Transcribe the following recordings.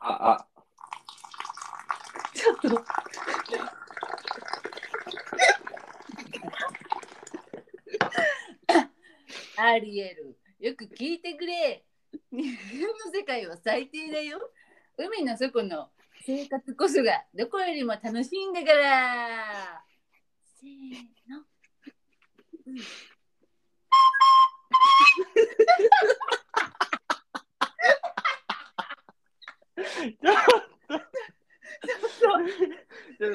あ、あ、ちょっと。アリエル、よく聞いてくれ。日本の世界は最低だよ。海の底の生活こそがどこよりも楽しいんだから。せーの。うん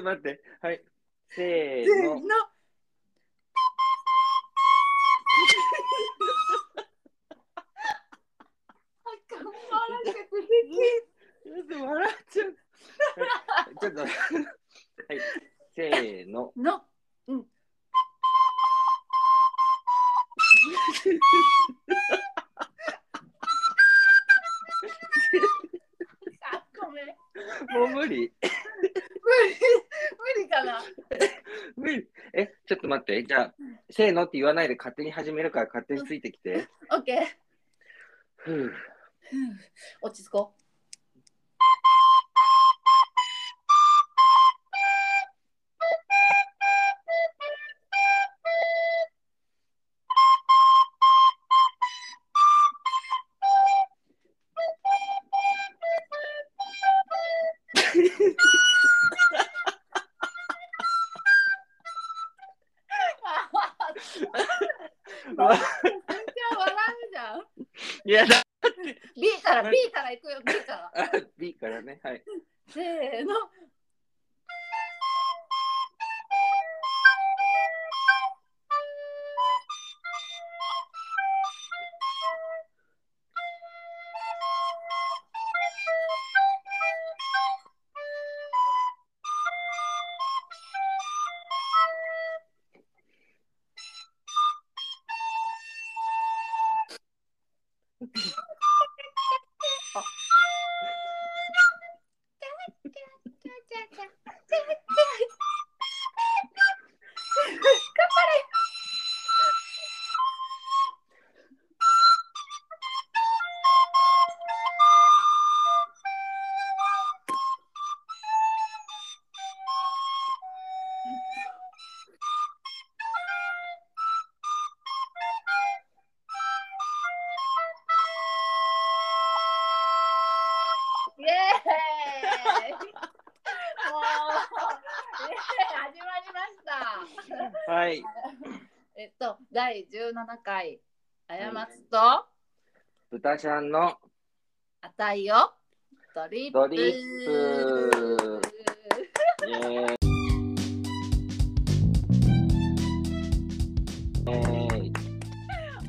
待って。はい。せーの。せーのって言わないで勝手に始めるから勝手についてきて。オッケー。豚ちゃんのあたいよ、ドリップ。ドリップ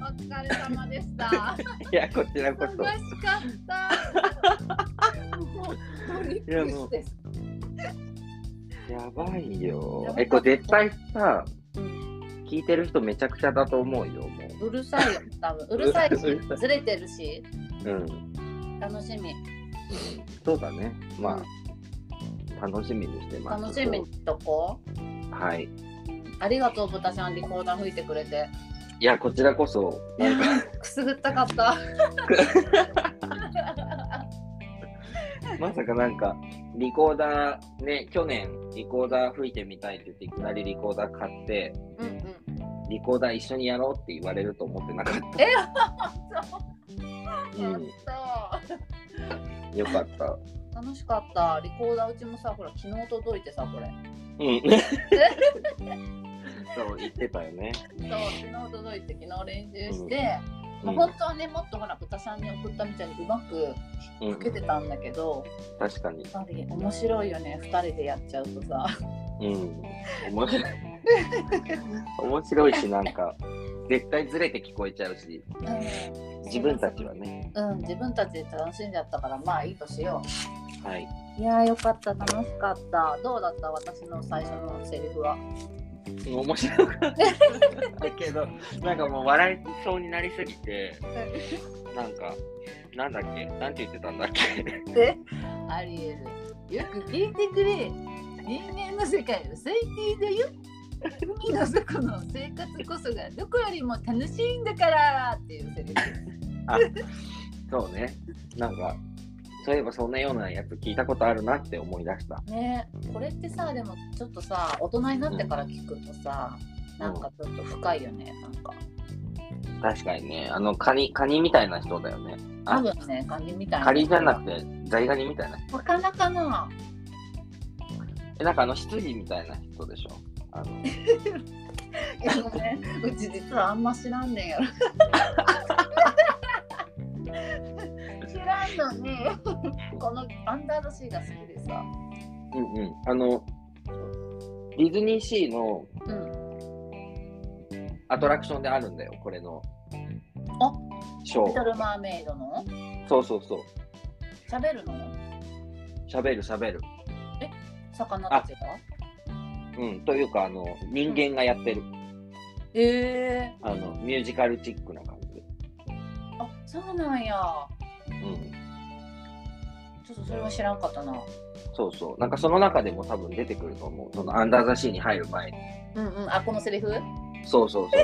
お疲れ様でした。いや、こちらこそ。楽しかった。もうドリップして。やばいよ。え、これ絶対さ、聞いてる人めちゃくちゃだと思うよ、もうるさいよ、多分。うるさいしずれてるし、う。うん。楽しみ。そうだね。まあ、楽しみにしてます。楽しみにしとこう。はい。ありがとう、豚ちゃん、リコーダー吹いてくれて。いや、こちらこそ、くすぐったかった。まさかなんか、リコーダー、ね、去年、リコーダー吹いてみたいって言って、いきなりリコーダー買って、うんうん。リコーダー一緒にやろうって言われると思ってなかった。え、うんやった。よかった。楽しかった。リコーダーうちもさ、ほら、昨日届いてさ、これ。うん。そう、言ってたよね。そう、昨日届いて、昨日練習して、うんまあ、本当はね、もっとほら、豚さんに送ったみたいにうまくうん吹けてたんだけど、確かに。面白いよね、二人でやっちゃうとさ。うん。面白い。面白いし、なんか、絶対ずれて聞こえちゃうし、うん、自分たちはね。うん、自分たちで楽しんじゃったから、まあいいとしよはい。う。いやー、よかった、楽しかった。どうだった？私の最初のセリフは。面白かったけど、なんかもう笑いそうになりすぎて、なんか、なんだっけ？なんて言ってたんだっけ？で、アリエル、よく聞いてくれ。人間の世界は最低だよ。海の底の生活こそがどこよりも楽しいんだからっていうセリフ。あ、そうね。なんか、そういえばそんなようなやつ聞いたことあるなって思い出した。ねこれってさでもちょっとさ大人になってから聞くとさ、なんかちょっと深いよねなんか確かにね、あの、カニ、カニみたいな人だよね。多分ねカニみたいなカニじゃなくて、ザリガニみたいな人。魚かなえ、なんかあの、羊みたいな人でしょ？あの、いやごめんうち実はあんま知らんねんやろ知らんのにこのアンダードシーが好きでさうんうん。あの、ディズニーシーのうんアトラクションであるんだよ、これの。あショー。リトル・マーメイドの？そうそうそう。喋るの？喋る喋る。魚たちが？うん。というか、あの、人間がやってる。ええあの、ミュージカルチックな感じで。あそうなんやうん。ちょっとそれは知らんかったなそうそう。なんかその中でも多分出てくると思う。そのアンダーザシーに入る前に。うんうんあこのセリフ？そうそうそう。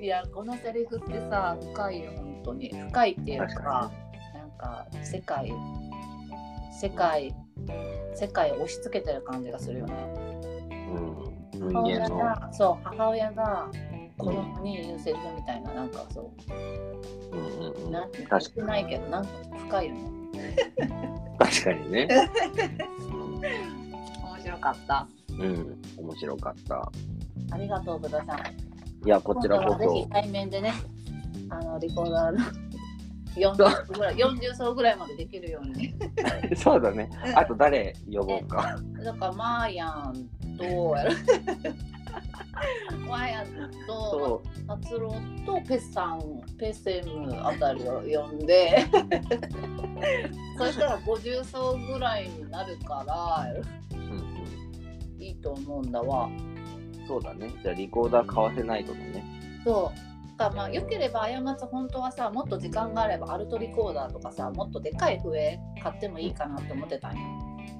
いやこのセリフってさ深いよ本当に深いっていう確かかなんか世界世界世界を押し付けてる感じがするよねうん。人母親。がそう母親が子供に言うセリフみたいななんかそうんうんう。うんなんてないけどなんか深いよね 確かにね。面白かったうん。うん。面白かった。ありがとうブダさんいや、こちらこ今度はぜひそ。対面でねあのリコーダーの40ぐらい40層ぐらいまでできるように そうだね。あと誰呼ぼうか。だからマーヤンとやる？マーヤンとそ達郎とペッサンペッセムあたりを呼んでそしたら50層ぐらいになるからう。うんいいと思うんだわうん。そうだね。じゃあリコーダー買わせないとね。そうだからまあよければ過ち本当はさもっと時間があればアルトリコーダーとかさもっとでかい笛買ってもいいかなって思ってたんよ。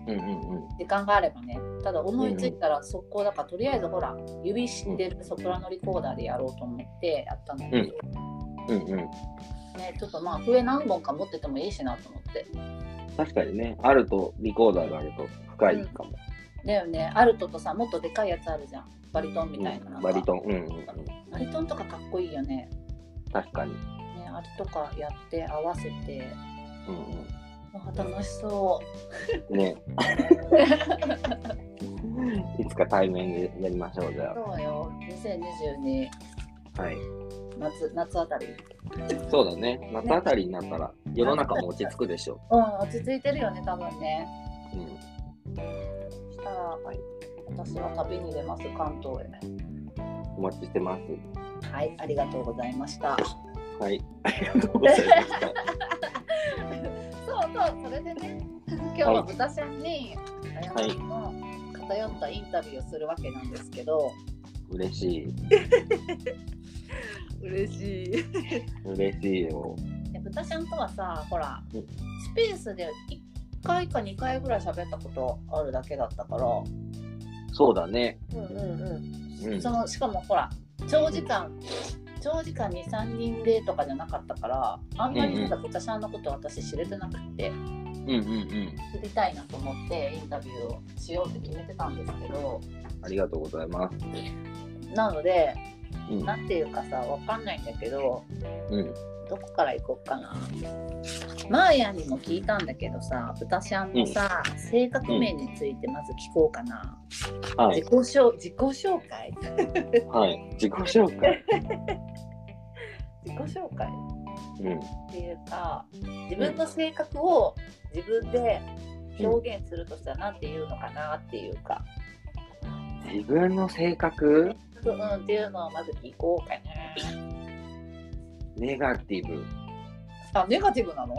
うんうんうん。時間があればね。ただ思いついたら速攻だからとりあえずほら指知ってるソプラノリコーダーでやろうと思ってやったんだけど、うんうん。ねちょっとまあ笛何本か持っててもいいしなと思って。確かにね、あると、リコーダーがあると深いかも。だよね。アルトとさもっとでかいやつあるじゃんバリトンみたいな,、うんバリトン。うんうんうん。バリトンとかかっこいいよね確かに。ねあれとかやって合わせてうんあ楽しそうん。ね。いつか対面でやりましょう、じうゃそうよ2022あ。はい。夏夏あたりそうだね。夏あたりになったら、世の中も落ち着くでしょうん落ち着いてるよね多分ねう。うん。そしたら、はい私は旅に出ます関東へお待ちしてます。はいありがとうございましたはい。ありがとうございました。そうそうそれでね今日は豚ちゃんにあやまの偏ったインタビューをするわけなんですけど、嬉しい。嬉しい嬉しいよ。で豚ちゃんとはさほらうんスペースで1回か2回ぐらい喋ったことあるだけだったからそうだね。うんうんうんうん。そのしかもほら長時間長時間23人でとかじゃなかったからあんまりまだ豚ちゃんのこと私知れてなくて、うんうんうん。知りたいなと思ってインタビューをしようって決めてたんですけどありがとうございます。なのでうん。なんていうかさわかんないんだけどうん。どこから行こうかなマーヤンにも聞いたんだけどさ豚ちゃんのさ、性格面についてまず聞こうかな、はい自己。紹自己紹介？はい。自己紹介。自己紹介？うん。っていうか自分の性格を自分で表現するとしたら何て言うのかなっていうか、自分の性格？うん、っていうのをまず聞こうかな。ネガティブ。あ、ネガティブなの？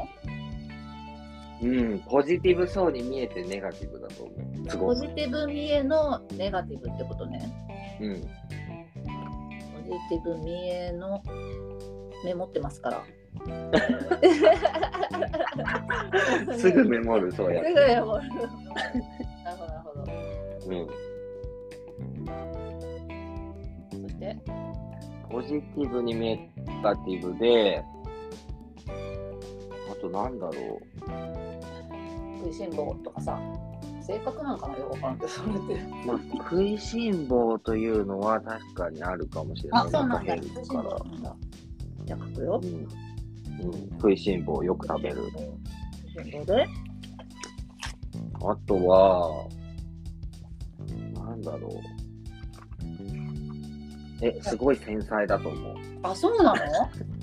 うん。ポジティブそうに見えてネガティブだと思う。すごく。ポジティブ見えのネガティブってことね。うん。ポジティブ見えのメモってますから。すぐメモる、そうやっすぐて。メモる。なるほど、なるほど。うん。そして、ポジティブに見えネガティブで、あととなんだろ食いしん坊とかさ性格なんかなよくわからんけどそれってう。まあ、食いしん坊というのは確かにあるかもしれない。あそうなんだお腹減るから。じゃあ書くようん。うん、食いしん坊よく食べる。食いしん坊で？あとは、なんだろう。え、すごい繊細だと思う。あそうなの？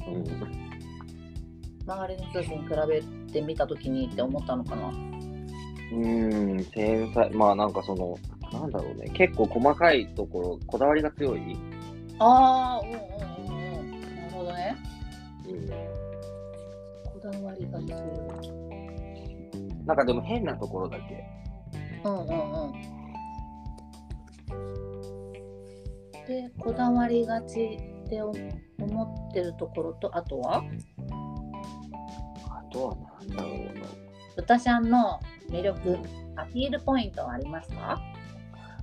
うん。周りの人たちに比べてみたときにって思ったのかな？うーん、繊細。まあなんかその、なんだろうね。結構細かいところ、こだわりが強い？ああうんうんうんうんなるほどねうん。こだわりが強いなんかでも変なところだけ。うんうんうんでこだわりがちって思ってるところとあとは？あとはなんだろうな。豚ちゃんの魅力アピールポイントはありますか？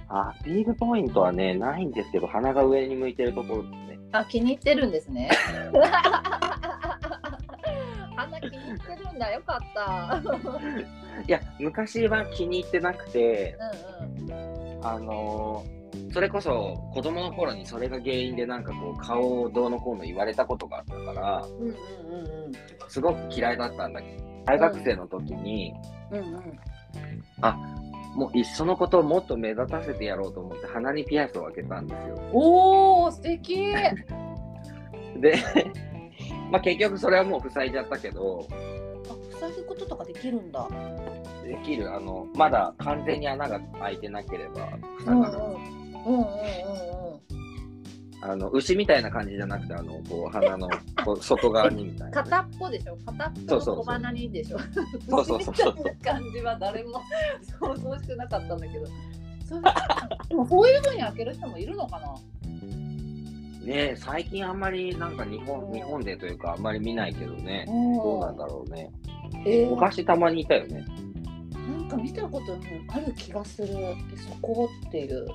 アピールポイントはね、ないんですけど、鼻が上に向いてるところですね。あ気に入ってるんですね。鼻気に入ってるんだよかった。いや、昔は気に入ってなくて、うんうん。あのーそれこそ子供の頃にそれが原因でなんかこう顔をどうのこうの言われたことがあったから、うんうんうんうんすごく嫌いだったんだけど、大学生の時に、うんうん。もういっそのことをもっと目立たせてやろうと思って鼻にピアスを開けたんですよ。おお素敵。で、まあ結局それはもう塞いじゃったけど、あ塞ぐこととかできるんだ。できる、あの、まだ完全に穴が開いてなければ塞うんうんがる。うんうんうん。あの、牛みたいな感じじゃなくて、あの、こう、鼻の こう外側にみたいなね、片っぽでしょ？片っぽの小鼻にでしょ？そうそうそうそう。みたいな感じは誰も想像してなかったんだけど。それでもこういうふうに開ける人もいるのかな？ね最近あんまりなんか日本日本でというかあんまり見ないけどね、どうなんだろうね。えー。昔たまにいたよね。なんか見たことある気がする。えそこっていう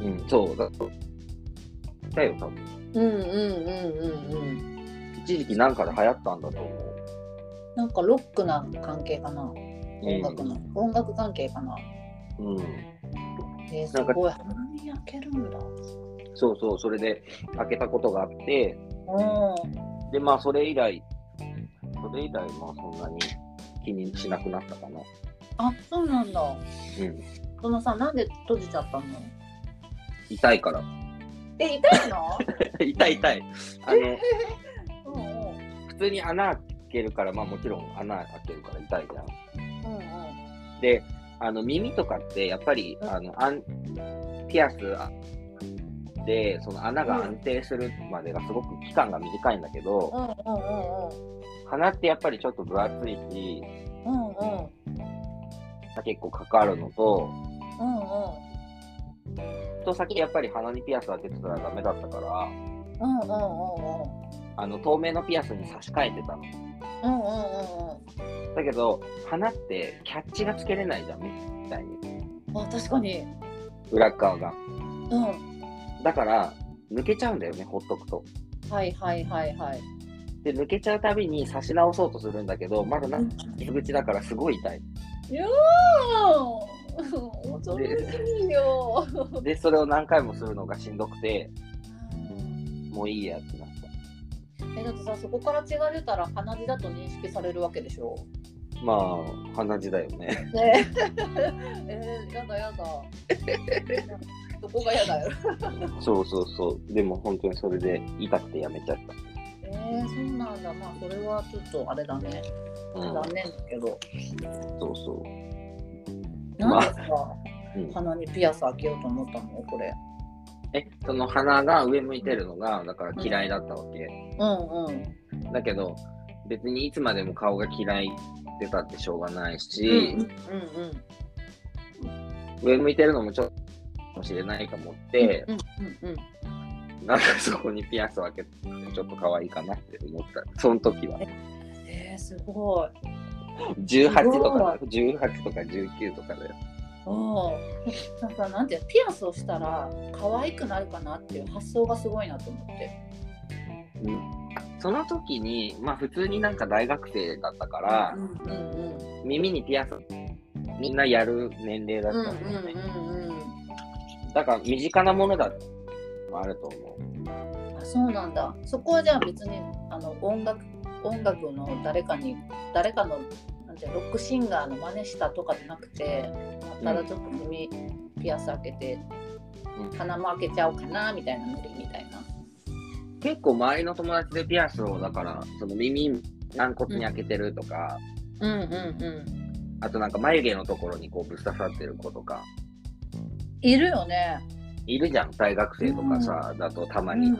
うん、そう、だと。いたよ、多分。うんうんうんうんうん一時期なんかで流行ったんだと思う。なんかロックな関係かなうん音楽の、音楽関係かなうん。えー、すなんかごい鼻に開けるんだそうそう、それで開けたことがあって、うんで、まあ、それ以来、それ以来、まあ、そんなに気にしなくなったかな。あそうなんだうん。そのさなんで閉じちゃったの？痛いから。え痛いの？痛い痛い。あの、うんうん。普通に穴開けるから、まあもちろん穴開けるから痛いじゃん。うんうん。で、あの耳とかってやっぱり、うん。あのアンピアスでその穴が安定するまでがすごく期間が短いんだけど、うんうんうん鼻ってやっぱりちょっと分厚いし、うん。うんうん。結構かかるのと、うんうんと先やっぱり鼻にピアス当ててたらダメだったから、うんうんうんうんあの透明のピアスに差し替えてたの。うんうんうんだけど、鼻ってキャッチがつけれないじゃん、みたいに。うんあ確かに裏側が。うんだから、抜けちゃうんだよね、ほっとくと。はいはいはいはいで、抜けちゃうたびに差し直そうとするんだけど、まだな傷口だからすごい痛い。いやー恐ろしいよで、それを何回もするのがしんどくて、もういいやってなっえだってさそこから血が出たら鼻血だと認識されるわけでしょ？た。まあ、鼻血だよね。ね えー、やだやだそこがやだよそうそうそう。でも本当にそれで痛くてやめちゃった。えー、そうなんだまあそれはちょっとあれだねうん、残念だけどそうそう。なんでさ、うん。鼻にピアス開けようと思ったの？これ。え、その鼻が上向いてるのが、だから嫌いだったわけ。うんうん。だけど、別にいつまでも顔が嫌いってたってしょうがないうんし、うん上向いてるのもちょっとかもしれないと思って、うんうんうんなんかそこにピアスを開けてちょっと可愛いかなって思った。その時は。えー、すごい18とかだよ、18とか19とかだよ。うん。なんかなんていうのピアスをしたら可愛くなるかなっていう発想がすごいなと思って。その時に、まあ普通になんか大学生だったから、うんうんうん。耳にピアス、みんなやる年齢だうんったんだよね。うんうんだから身近なものだあると思う。あそうなんだ。そこはじゃあ別にあの音楽音楽の誰かに誰かのなんてロックシンガーの真似したとかじゃなくて、まあただちょっと耳ピアス開けて、うん鼻も開けちゃおうかなみたいなノリみたいな。結構周りの友達でピアスを、だから、その耳軟骨に開けてるとか、うんうんうん。あとなんか眉毛のところにこうぶっ刺さってる子とか、いるよね。いるじゃん、大学生とかさ、だとたまに。うん。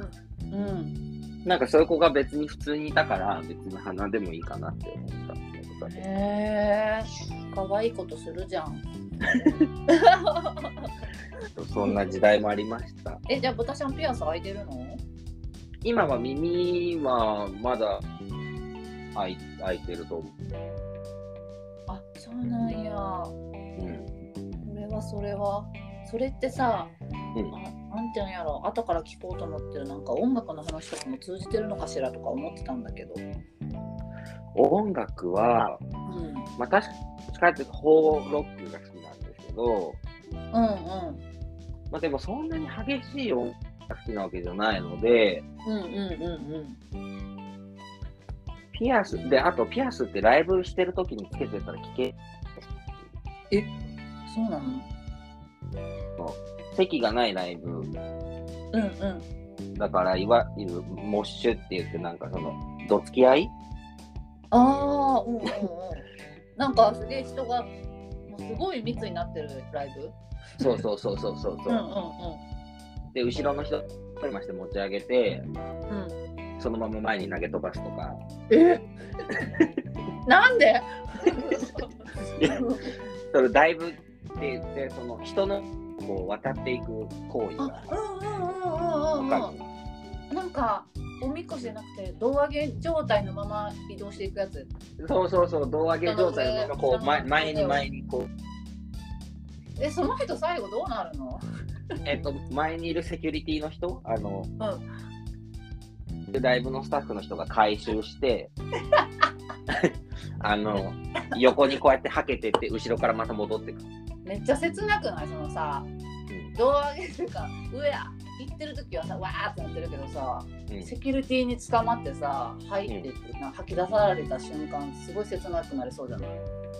うん、なんかそういう子が別に普通にいたから、別に鼻でもいいかなって思ったってことだけど。へえ可愛いことするじゃん。そんな時代もありました。えじゃあ豚ちゃんピアス開いてるの？今は耳はまだ開い開いてると思あそうなんや。う。うん。それはそれは。それってさ、うんあなんていうんやろ後から聞こうと思ってるなんか音楽の話とかも通じてるのかしらとか思ってたんだけど。音楽は、うん。まあ確かにホーロックが好きなんですけど、うんうん。まあでもそんなに激しい音楽が好きなわけじゃないので、うんうんうんピアス、で、あとピアスってライブしてる時につけてたら聞け、うん。そうなの？席がないライブ、うんうん。だからいわゆるモッシュって言ってなんかその、どつき合い？ああ、うんうんうん。なんかすげえ人がもうすごい密になってるライブ？そうそうそうそうそうそう、うんうんで、後ろの人、まして持ち上げて、うん。うん。そのまま前に投げ飛ばすとか、え？なんで？それダイブって言って、その人のこう渡っていく行為があ、うんうんうんうんうんわかうん。なんかおみこしじゃなくて胴上げ状態のまま移動していくやつ。そうそうそう、胴上げ状態のままこう前前に前にこう、えその人最後どうなるの？えっと、前にいるセキュリティの人、あの、うん。でライブのスタッフの人が回収して、あの、横にこうやってはけてって、後ろからまた戻ってくる。めっちゃ切なくない？そのさうん胴上げっていうか上や行ってる時はさわーってなってるけどさうんセキュリティに捕まってさ入ってってな吐き出された瞬間すごい切なくなりそうじゃない？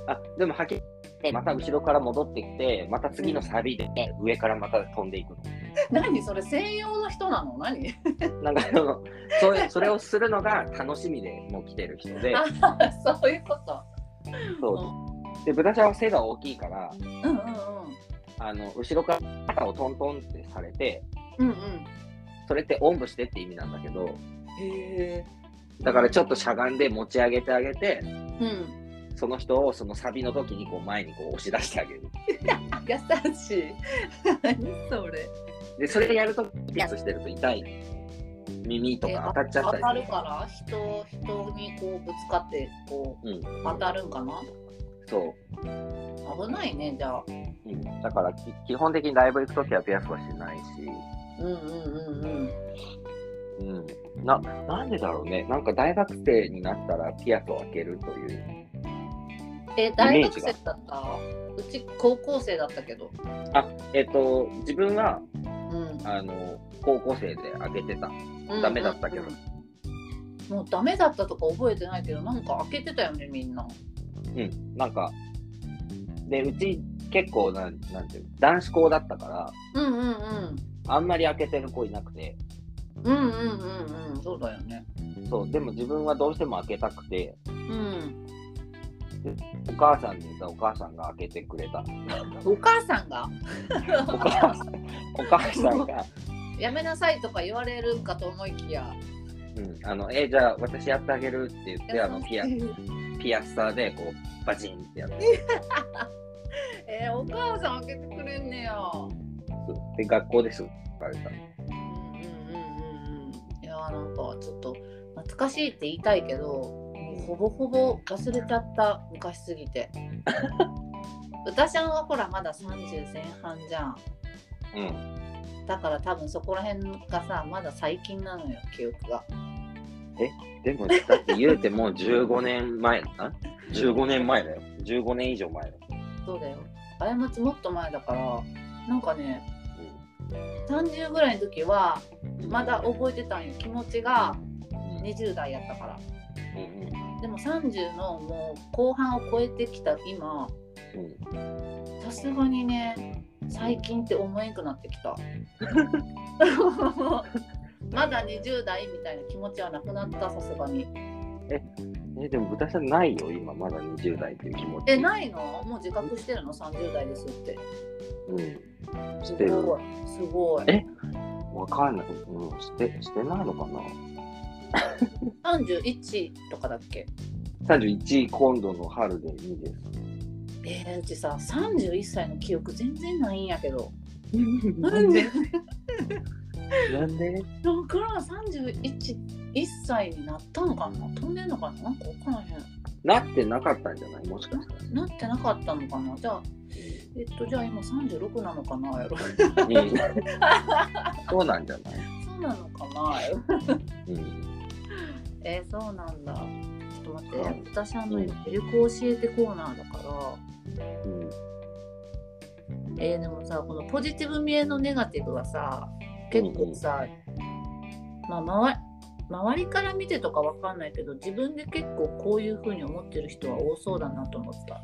あ、でもはけて、また後ろから戻ってきて、また次のサビで上からまた飛んでいくの。何それ専用の人なの？何？なんかそのそれそれをするのが楽しみでもう来てる人で、あそういうこと。そうで、豚ちゃんは背が大きいから、うんうんあの後ろから肩をトントンってされて、うん。うんそれっておんぶしてって意味なんだけど、うん。へえ。だからちょっとしゃがんで持ち上げてあげて、うん。その人をそのサビの時にこう前にこう押し出してあげる。優しい。何それ。で、それやるとピアスしてると痛い。耳とか当たっちゃったり当たるから？人人にこうぶつかってこうん、う当たるんかな？そ危ないねじゃあ。う、うん。だからき基本的にライブ行くときはピアスはしないし、うんうんうんうん。うん。な、なんでだろうね。なんか大学生になったらピアスを開けるという。え大学生だった？うち高校生だったけど。あ、えっ、と、自分は、うん。あの、高校生で開けてた。ダメだったけど。もうダメだったとか覚えてないけどなんか開けてたよねみんな。うん。なんか、で、うち結構なん、なんていうの男子校だったから、うんうんうん。あんまり開けてる子いなくて、うんうんうんうんそうだよね。そう、でも自分はどうしても開けたくて、うん。お母さんに言ったらお母さんが開けてくれた。お母さんが？お母さん、お母さんが、やめなさいとか言われるんかと思いきや。うん、あの、え、じゃあ私やってあげるって言って、あの、ピア、ピアスターでこう、バチンってやって、えー、お母さん開けてくれんねや。で、学校ですぐバレた。うんうんうんうんうん。いやーなんかちょっと懐かしいって言いたいけど、ほぼほぼ忘れちゃった昔すぎて。歌ちゃんはほらまだ30前半じゃん。うん。だから多分そこら辺がさまだ最近なのよ記憶が。でも、だって言うてもう15年前だな ?15 年前だよ。15年以上前だよ。そうだよ。過ちもっと前だから、なんかね、30ぐらいの時は、うんまだ覚えてたんよ。気持ちがうん20代やったから。うんうんでも30のもう後半を超えてきた今、うんさすがにね、最近って思えんくなってきた。まだ20代みたいな気持ちはなくなった、さすがに。え、でも豚さんないよ、今まだ20代っていう気持ち。え、ないの？もう自覚してるの ?30 代ですって。うん。すしてる。ごい。すごい。え？わかんない。うん、して、してないのかな？31とかだっけ ?31 今度の春で2です。えー、うちさ31歳の記憶全然ないんやけど。なんで？なんで？だから31歳になったのかな？飛んでんのかな？なんか分からへん。なってなかったんじゃない？もしかしたら。なってなかったのかな？じゃあえっとじゃあ今36なのかな？やろ。うん。そうなんじゃない？そうなのかな？やろ。うん。えー、そうなんだと待って、うん私あのうん今セリフ教えてコーナーだから。うん。えー、でもさこのポジティブ見えのネガティブはさ結構さ、まあ周り周りから見てとかわかんないけど自分で結構こういう風に思ってる人は多そうだなと思った。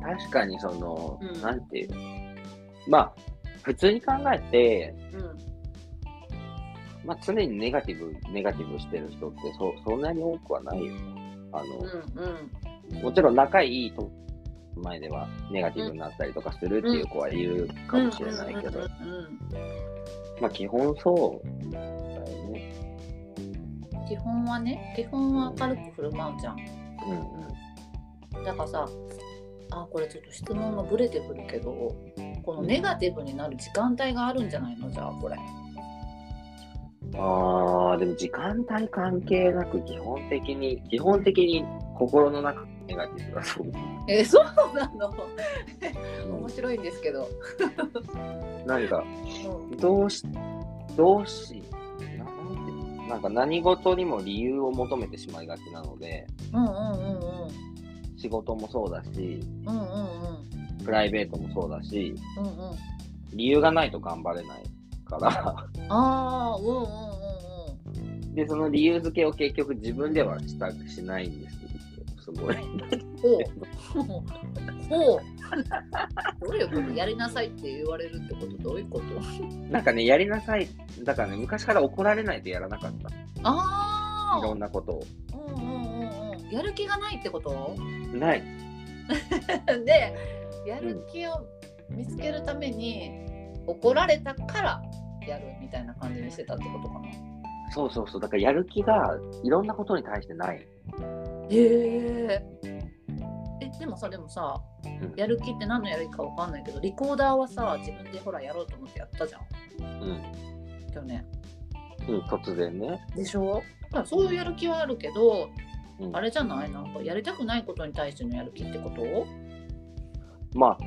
確かにその、うん。なんていうまあ、普通に考えて、うんまあ、常にネガティブ、ネガティブしてる人ってそそんなに多くはないよね。あうんうんの、もちろん仲いいと前ではネガティブになったりとかするっていう子はいるかもしれないけど、うんうんうんまあ基本そうだよね。うん基本はね基本は明るく振る舞うじゃん。うんだからさあこれちょっと質問がブレてくるけどこのネガティブになる時間帯があるんじゃないの？じゃあこれ。うん。ああ、でも時間帯関係なく基本的に、基本的に心の中ネガティブだそう。えそうなの？う ん面白いんですけど。なんか、うんどうし、どうし、ななんなんか何事にも理由を求めてしまいがちなので、うんうんうんうん仕事もそうだし、うんうんうんプライベートもそうだし、うんうん理由がないと頑張れないから、ああうんうんうんで、その理由付けを結局自分ではしたしないんですすごい。うんほうほうどういうことやりなさいって言われるってこと？どういうこと？なんかね、やりなさい。だからね、昔から怒られないとやらなかった。いろああんなことを。うんうんうんうんやる気がないってこと？ない。でやる気を見つけるために怒られたからやるみたいな感じにしてたってことかな。そうそうそう。だからやる気がいろんなことに対してない。へええでもさでもさうん。やる気って何のやる気かわかんないけどリコーダーはさ自分でほらやろうと思ってやったじゃん。うん。去年。うん、突然ね。でしょ？だからそういうやる気はあるけどうん、あれじゃない？なんかやりたくないことに対してのやる気ってこと？まあ、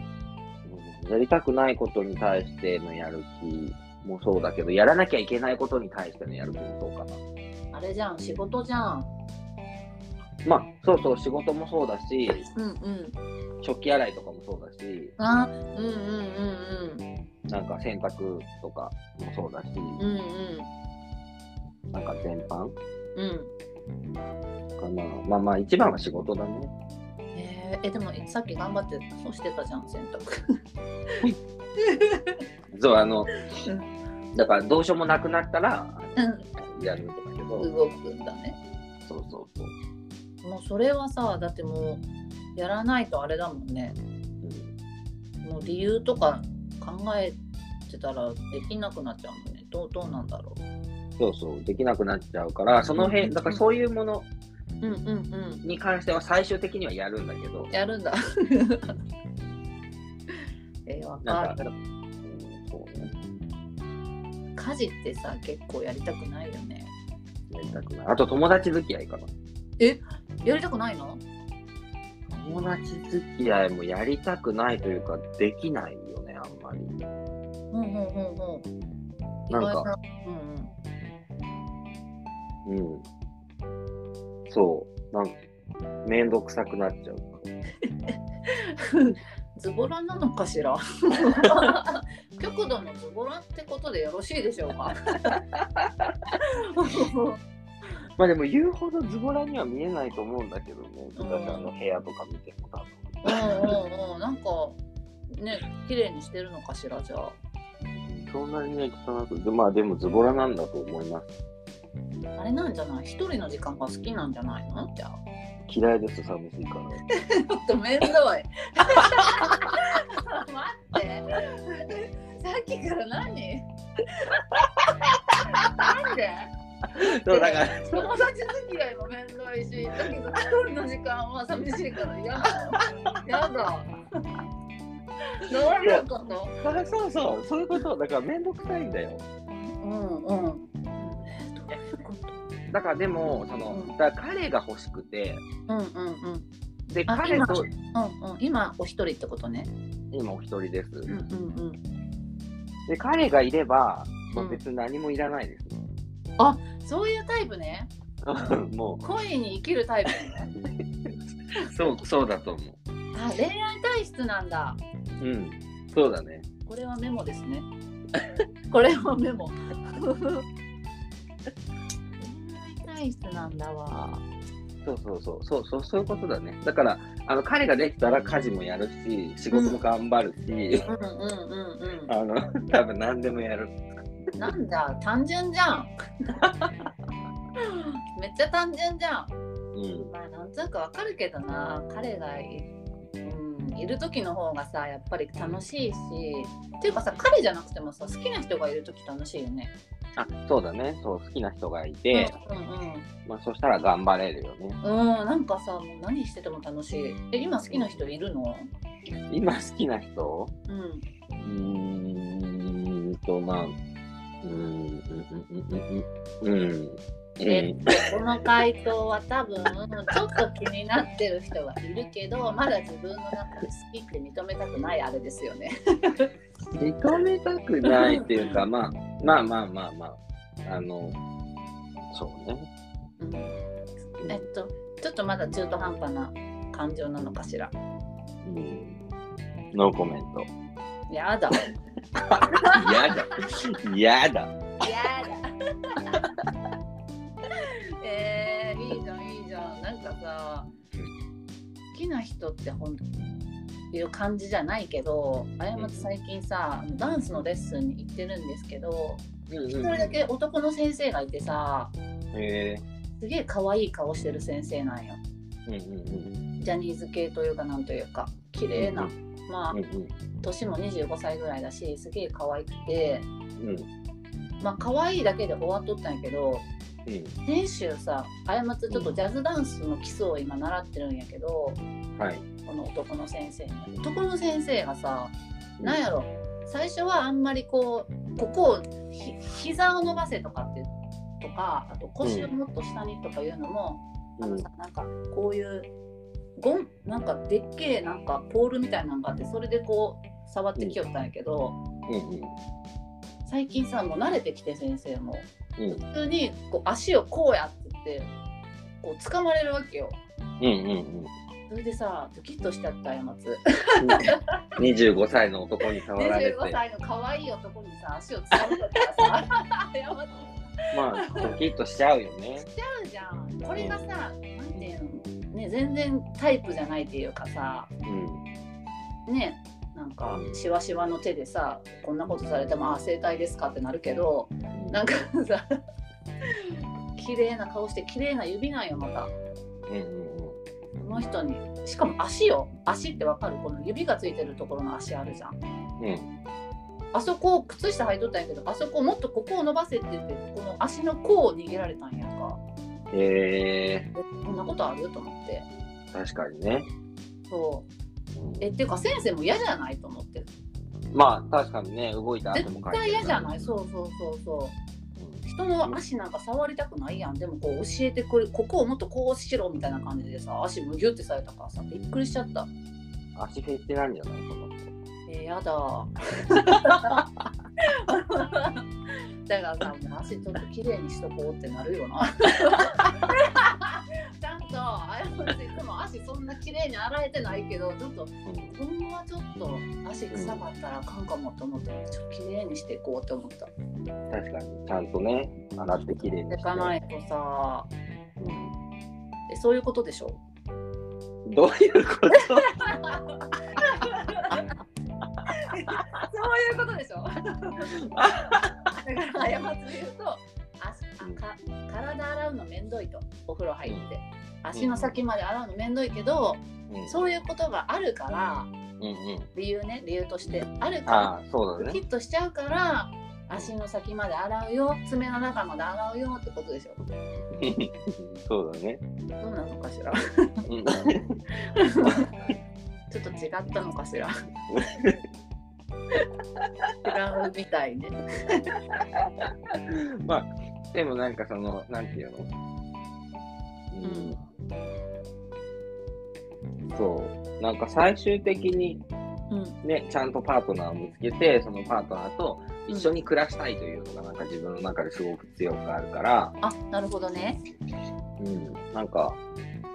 うんやりたくないことに対してのやる気もそうだけど、やらなきゃいけないことに対してのやる気もそうか。な。あれじゃん仕事じゃん。まあ、そうそう、仕事もそうだし、うんうん食器洗いとかもそうだし、あうんうんうんなんか洗濯とかもそうだし、うんうん。なんか全般？うん。うんかな。まあまあ、一番は仕事だね。えー。えでもさっき頑張ってそうしてたじゃん洗濯 そう、あの、うだからどうしようもなくなったら、うやるんだけど、ん動くんだね。そうそうそう。もうそれはさだってもうやらないとあれだもんね。うん。もう理由とか考えてたらできなくなっちゃうもんね。どうどうなんだろそうそう、できなくなっちゃうから、その辺、だからそういうものううんうんうん。に関しては最終的にはやるんだけど、やるんだえー、わなんか、かるうん、そうね、家事ってさ結構やりたくないよねやりたくない。あと友達付き合いかな。やりたくないの？友達付き合いもやりたくないというか、できないよね、あんまり。うんうんうんうんなんかうんうんうん。そう。なんか、めんどくさくなっちゃう。ズボラなのかしら？極度のズボラってことでよろしいでしょうか？まあでも言うほどズボラには見えないと思うんだけどね。うん私あの部屋とか見ても多分。うんうんうん。なんかね綺麗にしてるのかしらじゃあ。そんなにね、汚く。て、まあでもズボラなんだと思います。あれなんじゃない？一人の時間が好きなんじゃないの？じゃあ嫌いです、寂しいから。ちょっとめんどい。待って。さっきから何？なんで？そうだから、友達付き合いもめんどいしだけど一人の時間は寂しいから嫌だやだ。どういうこと。そうそうそう、そういうこと。だからめんどくさいんだよ。うんうんだからでも、そのうん、だ彼が欲しくて、うんうんうん。で、あ彼と、うんうん。今お一人ってことね。今お一人です。うんうんうん。で、彼がいれば、まあ、うん。別に何もいらないです。そういうタイプね。も恋に生きるタイプね。う、そう、そうだと思う。あ恋愛体質なんだ。うん、そうだね。これはメモですね。これはメモ恋愛体質なんだわ。そうそうそう、そうそう、そういうことだね。だから、あの彼ができたら家事もやるし、仕事も頑張るし、うんうんうんあの、多分何でもやる。うんなんだ単純じゃん。めっちゃ単純じゃん。うん、まあなんとなくわかるけどな。彼がい,、うん、いる時の方がさやっぱり楽しいし。っていうかさ彼じゃなくてもさ好きな人がいる時楽しいよね。あ、そうだね。そう、好きな人がいて、うんうんまあ、そしたら頑張れるよね。うん、うん、なんかさもう何してても楽しい。え今好きな人いるの？今好きな人？うん。うーんと、まあ、うーん、うん、うん、うん、うん、うん。えっとこの回答は多分ちょっと気になってる人はいるけどまだ自分の中で好きって認めたくないあれですよね。認めたくないっていうか、まあ、まあまあまあまあ、あの、そうね。うん、えっとちょっとまだ中途半端な感情なのかしら。うん。ノーコメント。やだ。やだ。やだ。やだ。えー、いいじゃんいいじゃん。なんかさ、好きな人ってほんという感じじゃないけど、あやまつ最近さ、ダンスのレッスンに行ってるんですけど、うん一人だけ男の先生がいてさ、へえすげえ可愛い顔してる先生なんよ。うんうんジャニーズ系というかなんというか、綺麗な。まあうん。う、ん年も25歳ぐらいだし、すげえ可愛くて、うん。うん。まあ可愛いだけで終わっとったんやけど、うん。先週さ過ちちょっとジャズダンスの基礎を今習ってるんやけどはい。この男の先生に。男の先生がさなんやろ最初はあんまりこうここをひ膝を伸ばせとかってとかあと腰をもっと下にとかいうのも、あのさなんかこういうゴンなんかでっけえなんかポールみたいなのがあってそれでこう触ってきよったんやけど、うんうん。最近さもう慣れてきて先生も。うん。普通にこう足をこうやってってこう掴まれるわけよ。うんうんそれでさドキッとしちゃったよ松うん。25歳の男に触られて。25、歳の可愛い男にさ足を掴まれたからさ まあ、ドキッとしちゃうよね。しちゃうじゃん。これがさなんていうの？ね全然タイプじゃないっていうかさ。うん。ねなんかしわしわの手でさこんなことされてもあ整体ですかってなるけどなんかさ 綺麗な顔して綺麗な指なんよまた。この人に。しかも足よ。足ってわかる？この指がついてるところの足あるじゃん。うん。うん。あそこ靴下履いとったんやけどあそこもっとここを伸ばせって言ってこの足の甲を逃げられたんやんか。へええこんなことある？と思って。確かにね。そう。うんえっていうか先生も嫌じゃないと思ってまあ、確かにね、動いた後絶も書いて対嫌じゃない？いそうそうそうそう。人の足なんか触りたくないやん。でもこう教えてくれここをもっとこうしろみたいな感じでさ足むぎゅってされたからさびっくりしちゃった。足フェってなんじゃない？その子。えー、やだ だからさ、もう足ちょっと綺麗にしとこうってなるよな。ちゃんと、あれいつも足そんな綺麗に洗えてないけど、ちょっと、ほんまちょっと足臭かったらあかんかもと思って、ちょっと綺麗にしていこうって思った。確かに、ちゃんとね、洗ってきれいにいして。かないとさ、うんえそういうことでしょどういうこと？そういうことでしょ？だから過ちで言うとか体洗うのめんどいと。お風呂入って。足の先まで洗うのめんどいけど、うん。そういうことがあるからうんうん。理由ね理由としてあるからそうだヒね。ットしちゃうから足の先まで洗うよ爪の中まで洗うよってことでしょ？そうだね。どうなのかしら？うん。ちょっと違ったのかしら？違うみたいね。まあ、でもなんかその、なんていうの？うん。そう。なんか最終的にうん。ね、ちゃんとパートナーを見つけて、そのパートナーと一緒に暮らしたいというのがなんか自分の中ですごく強くあるから、あなるほどね。うん、なんか、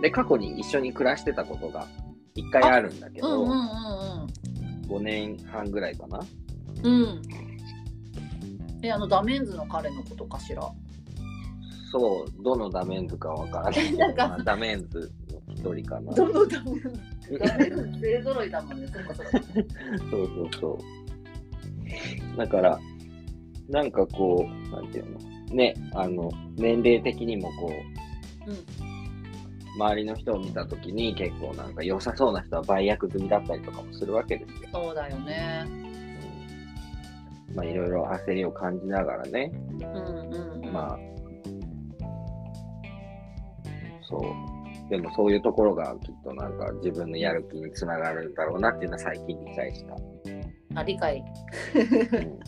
で、過去に一緒に暮らしてたことが一回あるんだけど、うんうんうん5年半ぐらいかな。うん。うんえあのダメンズの彼のことかしら？そう、どのダメンズかわからない。けど、なダメンズの一人かな。どのダメンズ？ダメンズ？勢揃いだもんねそっかそ。っ かそうそうそう。だから、なんかこう、なんていうの、ね、あの、年齢的にもこう、うん周りの人を見たときに結構なんか良さそうな人は売約済みだったりとかもするわけですよ。そうだよねうんまあいろいろ焦りを感じながらね、うんうんうんまあ、そう。でもそういうところがきっとなんか自分のやる気につながるんだろうなっていうのは最近理解した。あ理解うん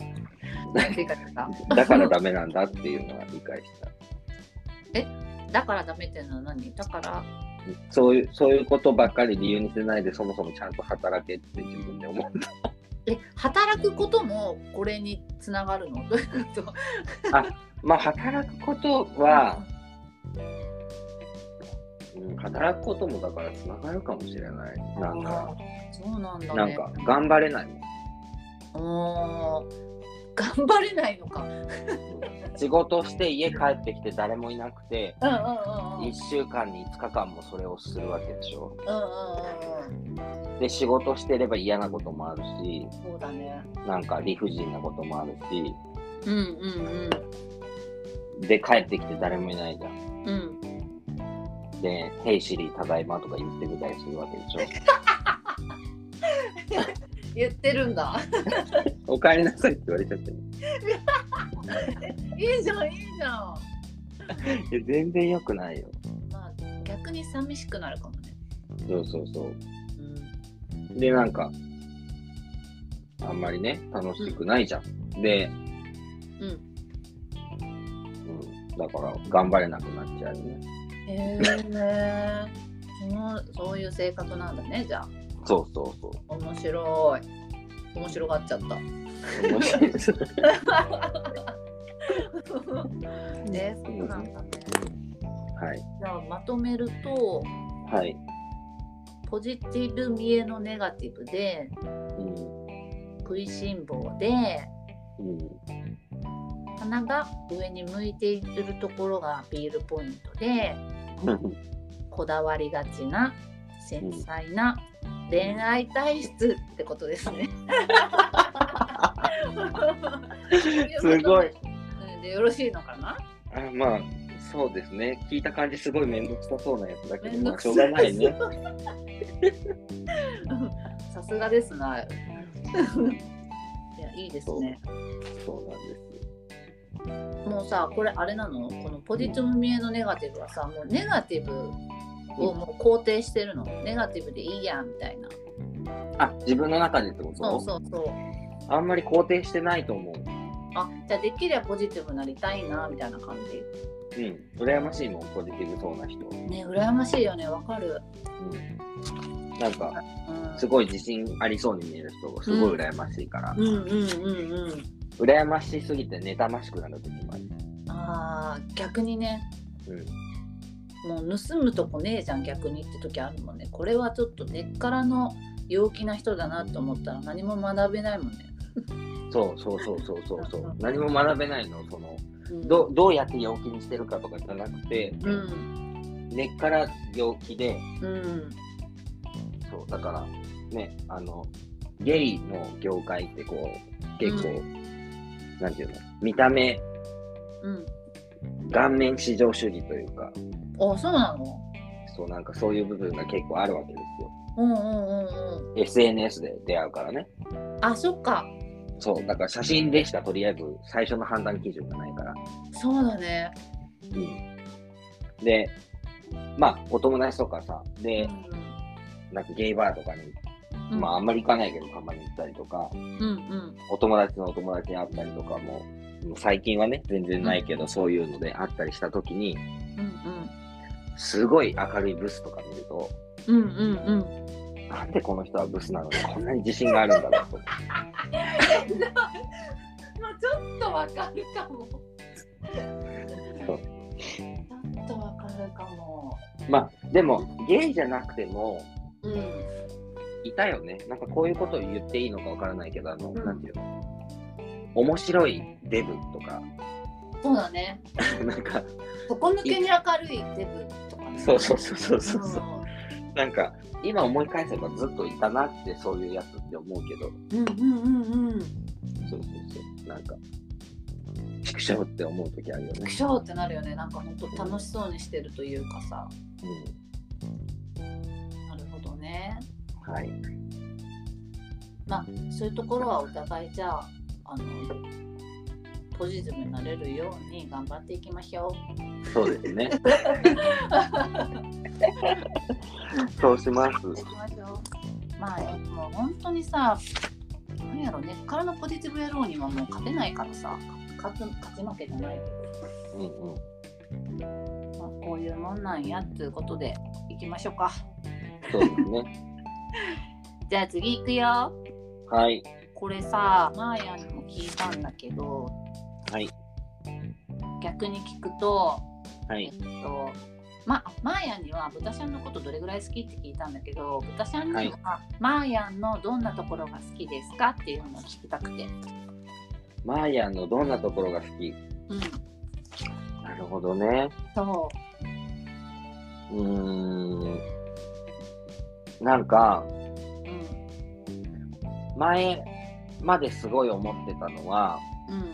理解しただからダメなんだっていうのは理解した。だからダメっていうのは何？だからそういう、そういうことばっかり理由にしてないで、そもそもちゃんと働けって自分で思う。え働くこともこれにつながるの？どういうことまあ、働くことは、うん、働くこともだからつながるかもしれない。なんか、そうなんだねなんか、頑張れないもん。頑張れないのか。仕事して家帰ってきて誰もいなくて、うんうん1週間に5日間もそれをするわけでしょ。うんうんうんで、仕事してれば嫌なこともあるし、そうだね。なんか理不尽なこともあるし、うんうんで、帰ってきて誰もいないじゃんうん。で、ヘイシリーただいまとか言ってみたりするわけでしょ。言ってるんだ。お帰りなさいって言われちゃってる。いいじゃんいいじゃん。いや全然良くないよ。まあ逆に寂しくなるかもね。そうそうそう。うんで、なんか、あんまりね、楽しくないじゃん。で、うん。うん、だから、頑張れなくなっちゃうね。へえ。そのそういう性格なんだねじゃあ。そうそうそう。面白い。面白がっちゃった。面白いです。えそうなんだね。はい。じゃあまとめるとはい。ポジティブ見えのネガティブでうん。食いしん坊でうん。鼻が上に向いているところがアピールポイントでこだわりがちな繊細な恋愛体質ってことですね。すごい。うんでよろしいのかな？あまあ、そうですね。聞いた感じ、すごい面倒くさそうなやつだけど、まあ、しょうがないね。さすがですな。いやいいですね。そうなんです。もうさこれあれなの？このポジティブ見えのネガティブはさもうネガティブをもう肯定してるのネガティブでいいやみたいなあ、自分の中でってこと？そうそうそうあんまり肯定してないと思う。あじゃあできればポジティブになりたいなみたいな感じうん。羨ましいもん、ポジティブそうな人。ね羨ましいよねわかるうん。なんか、うんすごい自信ありそうに見える人がすごい羨ましいから。うんうんうんうん羨ましすぎて妬ましくなる時もある。ああ逆にねうん。もう盗むとこねえじゃん逆にって時あるもんね。これはちょっと根っからの陽気な人だなと思ったら何も学べないもんね、そうそうそうそうそうそう。うん。何も学べないの。その、うん、どどうやって陽気にしてるかとかじゃなくて、うん。根っから陽気で、うん。そう、だから、ね、あの、ゲイの業界ってこう、結構、なんていうの、見た目、うん。顔面至上主義というか、あそうなの？そう、なんかそういう部分が結構あるわけですよ。うんうんうんうん。SNS で出会うからね。あそっか。そう、だから写真でしかとりあえず最初の判断基準がないから。そうだね。うん。で、まあ、お友達とかさ、で、なんかゲイバーとかに、うん。まあ、あんまり行かないけど、たまに行ったりとか、うんうん。お友達のお友達に会ったりとかも、もう最近はね、全然ないけど、そういうので会ったりしたときに、うんすごい明るいブスとか見ると、うんうんうん。うんなんでこの人はブスなの？にこんなに自信があるんだろうと。まあちょっとわかるかもちょっとわかるかも。まあ、でも、ゲイじゃなくても、うん。いたよね。なんかこういうことを言っていいのかわからないけど、あの、うん。なんていうの？面白いデブとか、そうだね なんか、底抜けに明るいデブとかねそうそうそうそうそうそう。うなんか、今思い返せばずっといたなって、そういうやつって思うけど、んうんうんうんそうそうそう。なんか、畜生って思う時あるよねく。しょうってなるよねなんか本当楽しそうにしてるというかさうなるほどねん。はい。まあそういうところはお互いじゃああのポジティブになれるように頑張っていきましょう。そうですね。そうします。まあもう本当にさ、なんやろ根っからのポジティブ野郎にはもう勝てないからさ、勝つ勝ち負けじゃないけうんうん。ど、まあ、こういうもんなんやっていうことで行きましょうか。そうですね。じゃあ次行くよ。はい。これさ、マーヤにも聞いたんだけど、はい。逆に聞くと、はい。えっと、ま、マーヤンには豚ちゃんのことどれぐらい好きって聞いたんだけど豚ちゃんには、はいマーヤンのどんなところが好きですかっていうのを聞きたくて。マーヤンのどんなところが好き？うん、なるほどね。そうーん。なんか、う、うん、前まですごい思ってたのは、うん、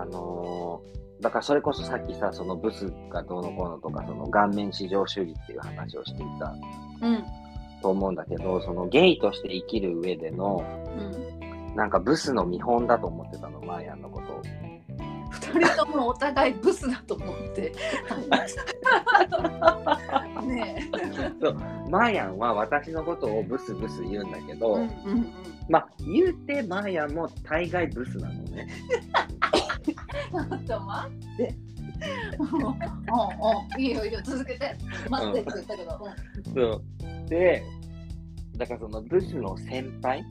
あのーだからそれこそさっきさ、そのブスがどうのこうのとか、その顔面至上主義っていう話をしていたうん、と思うんだけど、そのゲイとして生きる上での、うん。なんかブスの見本だと思ってたの、マーヤンのことを。二人ともお互いブスだと思って。ねそう、マーヤンは私のことをブスブス言うんだけえ。ど、うん、うん、うん。まあ言うてマーヤンも大概ブスなのね。ちょっと待って。うん、うん、いいよ、いいよ、続けて。待ってって言ったけど。そう。で、だからそのブスの先輩？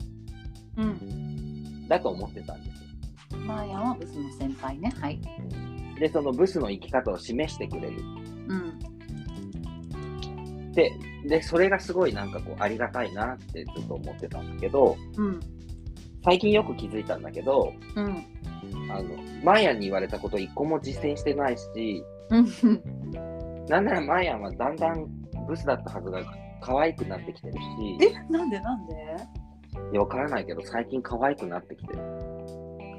うん、だと思ってたんですうん。マーヤンはブスの先輩ね。はい。よ。で、そのブスの生き方を示してくれる。うん、で、で、それがすごいなんかこうありがたいなってずっと思ってたんだけど、うん、最近よく気づいたんだけど、うん。あの、マーヤンに言われたこと一個も実践してないし、うん、なんならマーヤンはだんだんブスだったはずが可愛くなってきてるし、え、なんでなんで？いや、わからないけど最近可愛くなってきてる。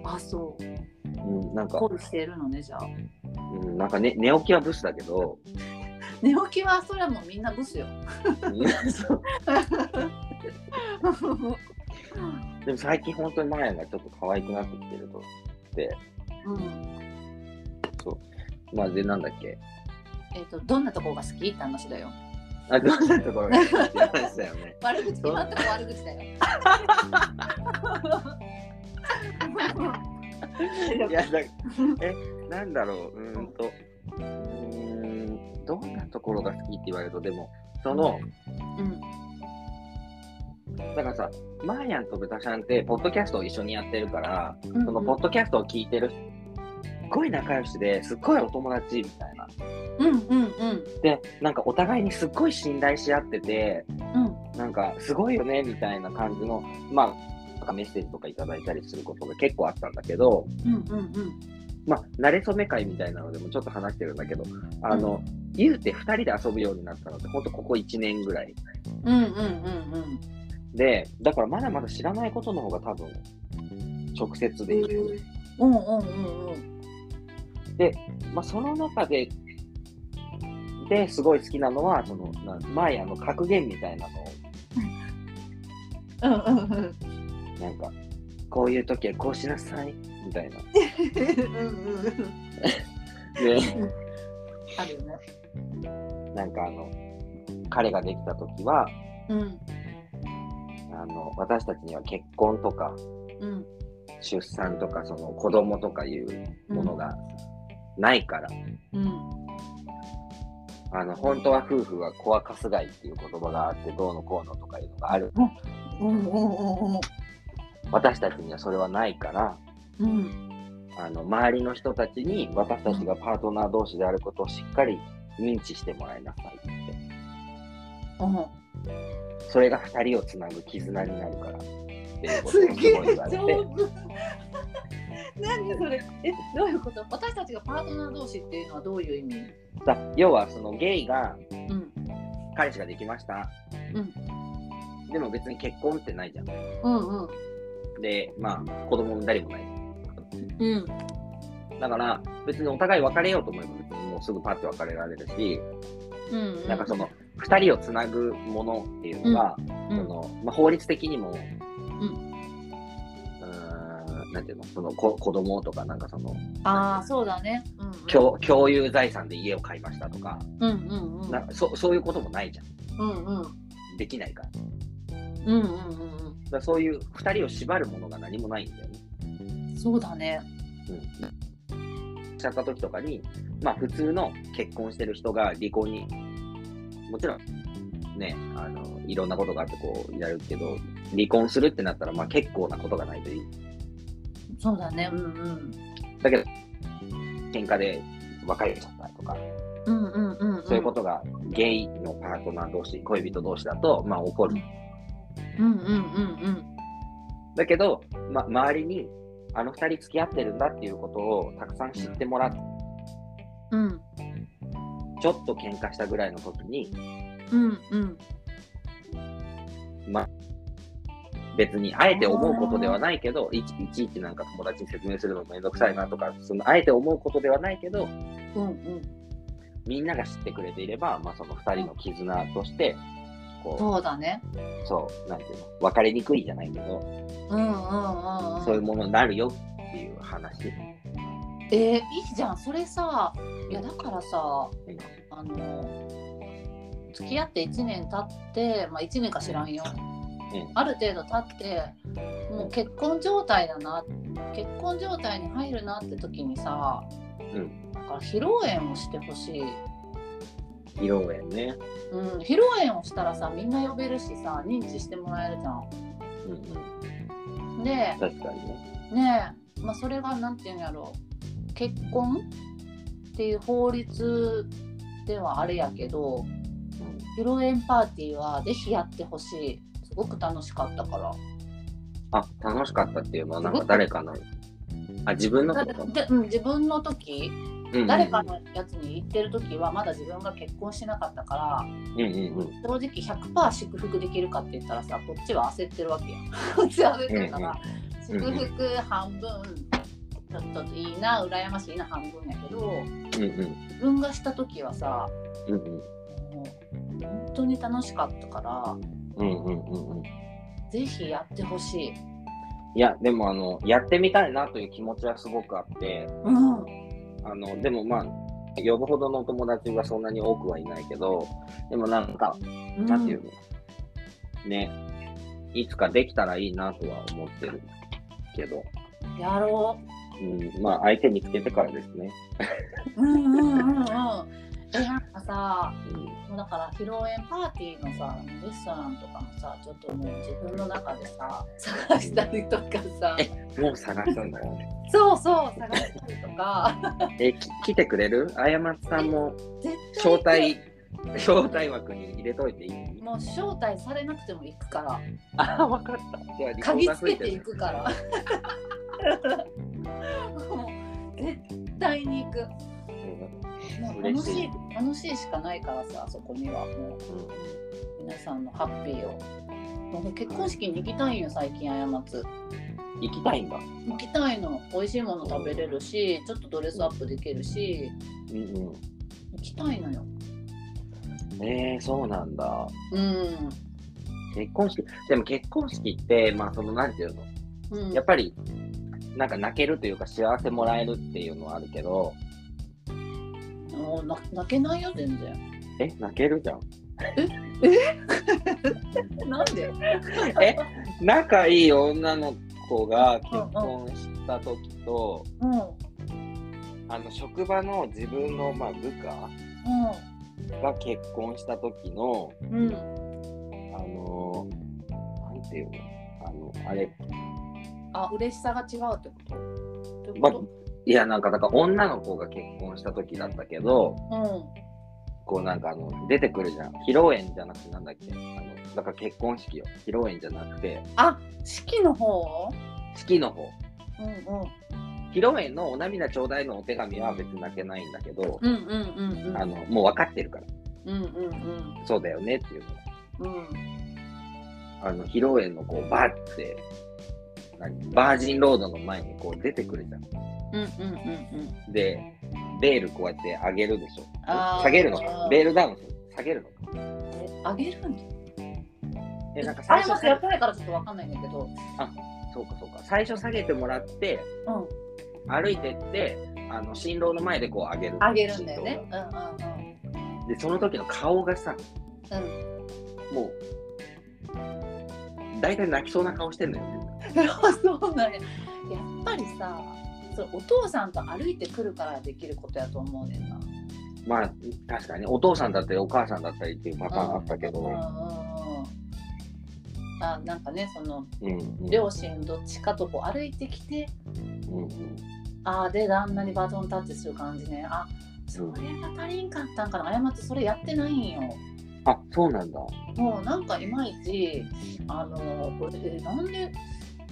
あ、そう。うん、なんか、恋してるのね、じゃあ。うん、なんかね、寝起きはブスだけど、寝起きはそれはもうみんなブスよ。でも最近本当にマーヤンがちょっと可愛くなってきてるとって、うん。まあで、なんだっけ？えっ、と、どんなとこが好きって話だよ。あ、どんなところが言いましたよね。悪口、今んとこ悪口だよ。いや、だえ、なんだろう、うーんと、うーん、どんなところが好きって言われると、でも、その、うん、だからさ、マーヤンとブタちゃんって、ポッドキャストを一緒にやってるから、うん。そのポッドキャストを聞いてる、すっごい仲良しですっごいお友達みたいな。うんうんうん。で、なんかお互いにすっごい信頼し合ってて、うん。なんかすごいよねみたいな感じの、まあ、なんかメッセージとかいただいたりすることが結構あったんだけど、うんうんうんまあ、慣れ初め会みたいなのでもちょっと話してるんだけど、あの、言うて2人で遊ぶようになったのって、ほんとここ1年ぐらい。うんうんうんうん。で、だからまだまだ知らないことの方が多分、直接でいい。うんうんうんうん。まあ、その中で、ですごい好きなのは、その、なマーヤの格言みたいなのを、うんうんうん。なんか、こういう時はこうしなさい、みたいな。で、あるよね。なんかあの、彼ができた時は、うん。あの、私たちには結婚とか、うん。出産とか、その子供とかいうものがないから、うん。あの、本当は夫婦は子はかすがいっていう言葉があって、どうのこうのとかいうのがある。うん。うん。うん。私たちにはそれはないから、うんあの、周りの人たちに私たちがパートナー同士であることをしっかり認知してもらいなさいって。うんそれが二人をつなぐ絆になるから。すげえ。上手何それ？えどういうこと？私たちがパートナー同士っていうのはどういう意味？だ要はそのゲイがうん彼氏ができました。でも別に結婚ってないじゃん。うんうんで、まあ子供も誰もない。うん。だから別にお互い別れようと思えば別にもうすぐパッて別れられるし、うんなんかその二人をつなぐものっていうのが、うん。そのまあ、法律的にも、ん。うーん、なんていうの、そのこ子供とかなんかそのああそうだね。うんうん。共共有財産で家を買いましたとか、うんうんうん。なんかそそういうこともないじゃん。うんうん。できないから。だかうんうんうん。らそういう二人を縛るものが何もないんだよね。うんそうだねうん。しちゃった時とかに、まあ普通の結婚してる人が離婚に、もちろん、ね、あの、いろんなことがあってこうやるけど、離婚するってなったら、まあ結構なことがないといい。そうだねうんうんだけど、喧嘩で別れちゃったとか、うんうんうんうんそういうことがゲイのパートナー同士、恋人同士だと、まあ起こる。うんうんうんうんだけど、ま、周りに、あの二人付き合ってるんだっていうことをたくさん知ってもらって、うん。ちょっと喧嘩したぐらいの時に、うんうん。別にあえて思うことではないけど、いちいちいちなんか友達に説明するのめんどくさいなとか、そのあえて思うことではないけど、うんうん。みんなが知ってくれていれば、まあ、その二人の絆として、こそうだね。う、そう、なんていうの、別れにくいじゃないけど、うんうんうんうん。そういうものになるよっていう話。えー、いいじゃん。それさいやだからさうん。あの付き合って1年経ってまあ1年か知らんよ、うん。ある程度経ってもう結婚状態だな結婚状態に入るなって時にさ、うん。なんか披露宴をしてほしい、披露宴ね。うん、披露宴をしたらさみんな呼べるしさ認知してもらえるじゃんうんうん。で確かにね。ねえ、まあ、それがなんていうんやろう結婚っていう法律ではあれやけど披露宴パーティーはぜひやってほしいすごく楽しかったからあ、楽しかったっていうのは、なんか誰かの、あ、自分のだこと？で、うん、自分の時誰かのやつに行ってる時はまだ自分が結婚しなかったからうんうんうん。正直100%祝福できるかって言ったらさこっちは焦ってるわけや こっちは焦ってるから、うんうん祝福半分ちょっといいな羨ましいな半分やけどうんうん。自分がした時はさうんうん。もう本当に楽しかったからうんうんうんうん。ぜひやってほしい。いや、でもあの、やってみたいなという気持ちはすごくあって、うんあの、でもまあ、呼ぶほどの友達はそんなに多くはいないけど、でもなんか、なんていうの、ね、いつかできたらいいなとは思ってるけど、やろうん、まあ相手見つけてからですね。う。うんうんうんうん。なんかさうん。だから披露宴パーティーのさレストランとかもさちょっともう自分の中でさ探したりとかさ。もう探すのそうそう探したりとか。え、き来てくれる？あやまつさんも絶招対待、招待枠に入れといていい？もう招待されなくても行くから。あ、わかった。じゃあ、つけていくから。もう絶対に行くもう楽嬉しい。楽しいしかないからさそこには。もううん。うん皆さんのハッピーを。もう結婚式に行きたいんよ最近過つ行きたいんだ。行きたいの。美味しいもの食べれるしちょっとドレスアップできるし。うんうん。行きたいのよ。えー、そうなんだ。うん。結婚式、でも結婚式って、まあ、その、なんていうの、うん。やっぱり、なんか泣けるというか、幸せもらえるっていうのはあるけど、もうな泣けないよ全然。え、泣けるじゃん。なんで？え、仲いい女の子が結婚した時と、うんうん。あの、職場の自分の、まあ、部下が結婚した時の、うん。あのー、なんていうの？あの、あれ、あ。嬉しさが違うってこと？どういうまこいや、なんか、だから女の子が結婚した時だったけど、と、こうなんかあの、出てくるじゃん。披露宴じゃなくてなんだっけ？あの、だから結婚式よ。披露宴じゃなくて、あ式の方？式の方。うんうん披露宴のお涙ちょうだいのお手紙は別に泣けないんだけど、うんうんうんうんあの、もう分かってるから。うんうんそうだよねっていうの。うんうんあの、披露宴のこう、バーって、何？バージンロードの前にこう出てくるじゃん。うんうんうんうんで、ベールこうやって上げるでしょ。下げるのか。ベールダウンする。下げるのか。えあげるんだえ、なんかあ最初れやってないからちょっとわかんないんだけどそうかそうか。最初下げてもらって、うん歩いてって、あの、新郎の前でこう上げる。あげるんだよね新郎うんうんがで、その時の顔がさ、うんもう、大体泣きそうな顔してんのよ。う んそうなんややっぱりさそれお父さんと歩いてくるからできることやと思うねんな。まあ、確かに、お父さんだったりお母さんだったりっていうパターンあったけど、うんうんうん。あなんかねそのうんうん。両親どっちかとこう歩いてきてうんうん。ああで旦那にバトンタッチする感じね。あそれが足りんかったんかな。過ちそれやってないんよ。あ、そうなんだ。もうなんかいまいちあのこれえなんで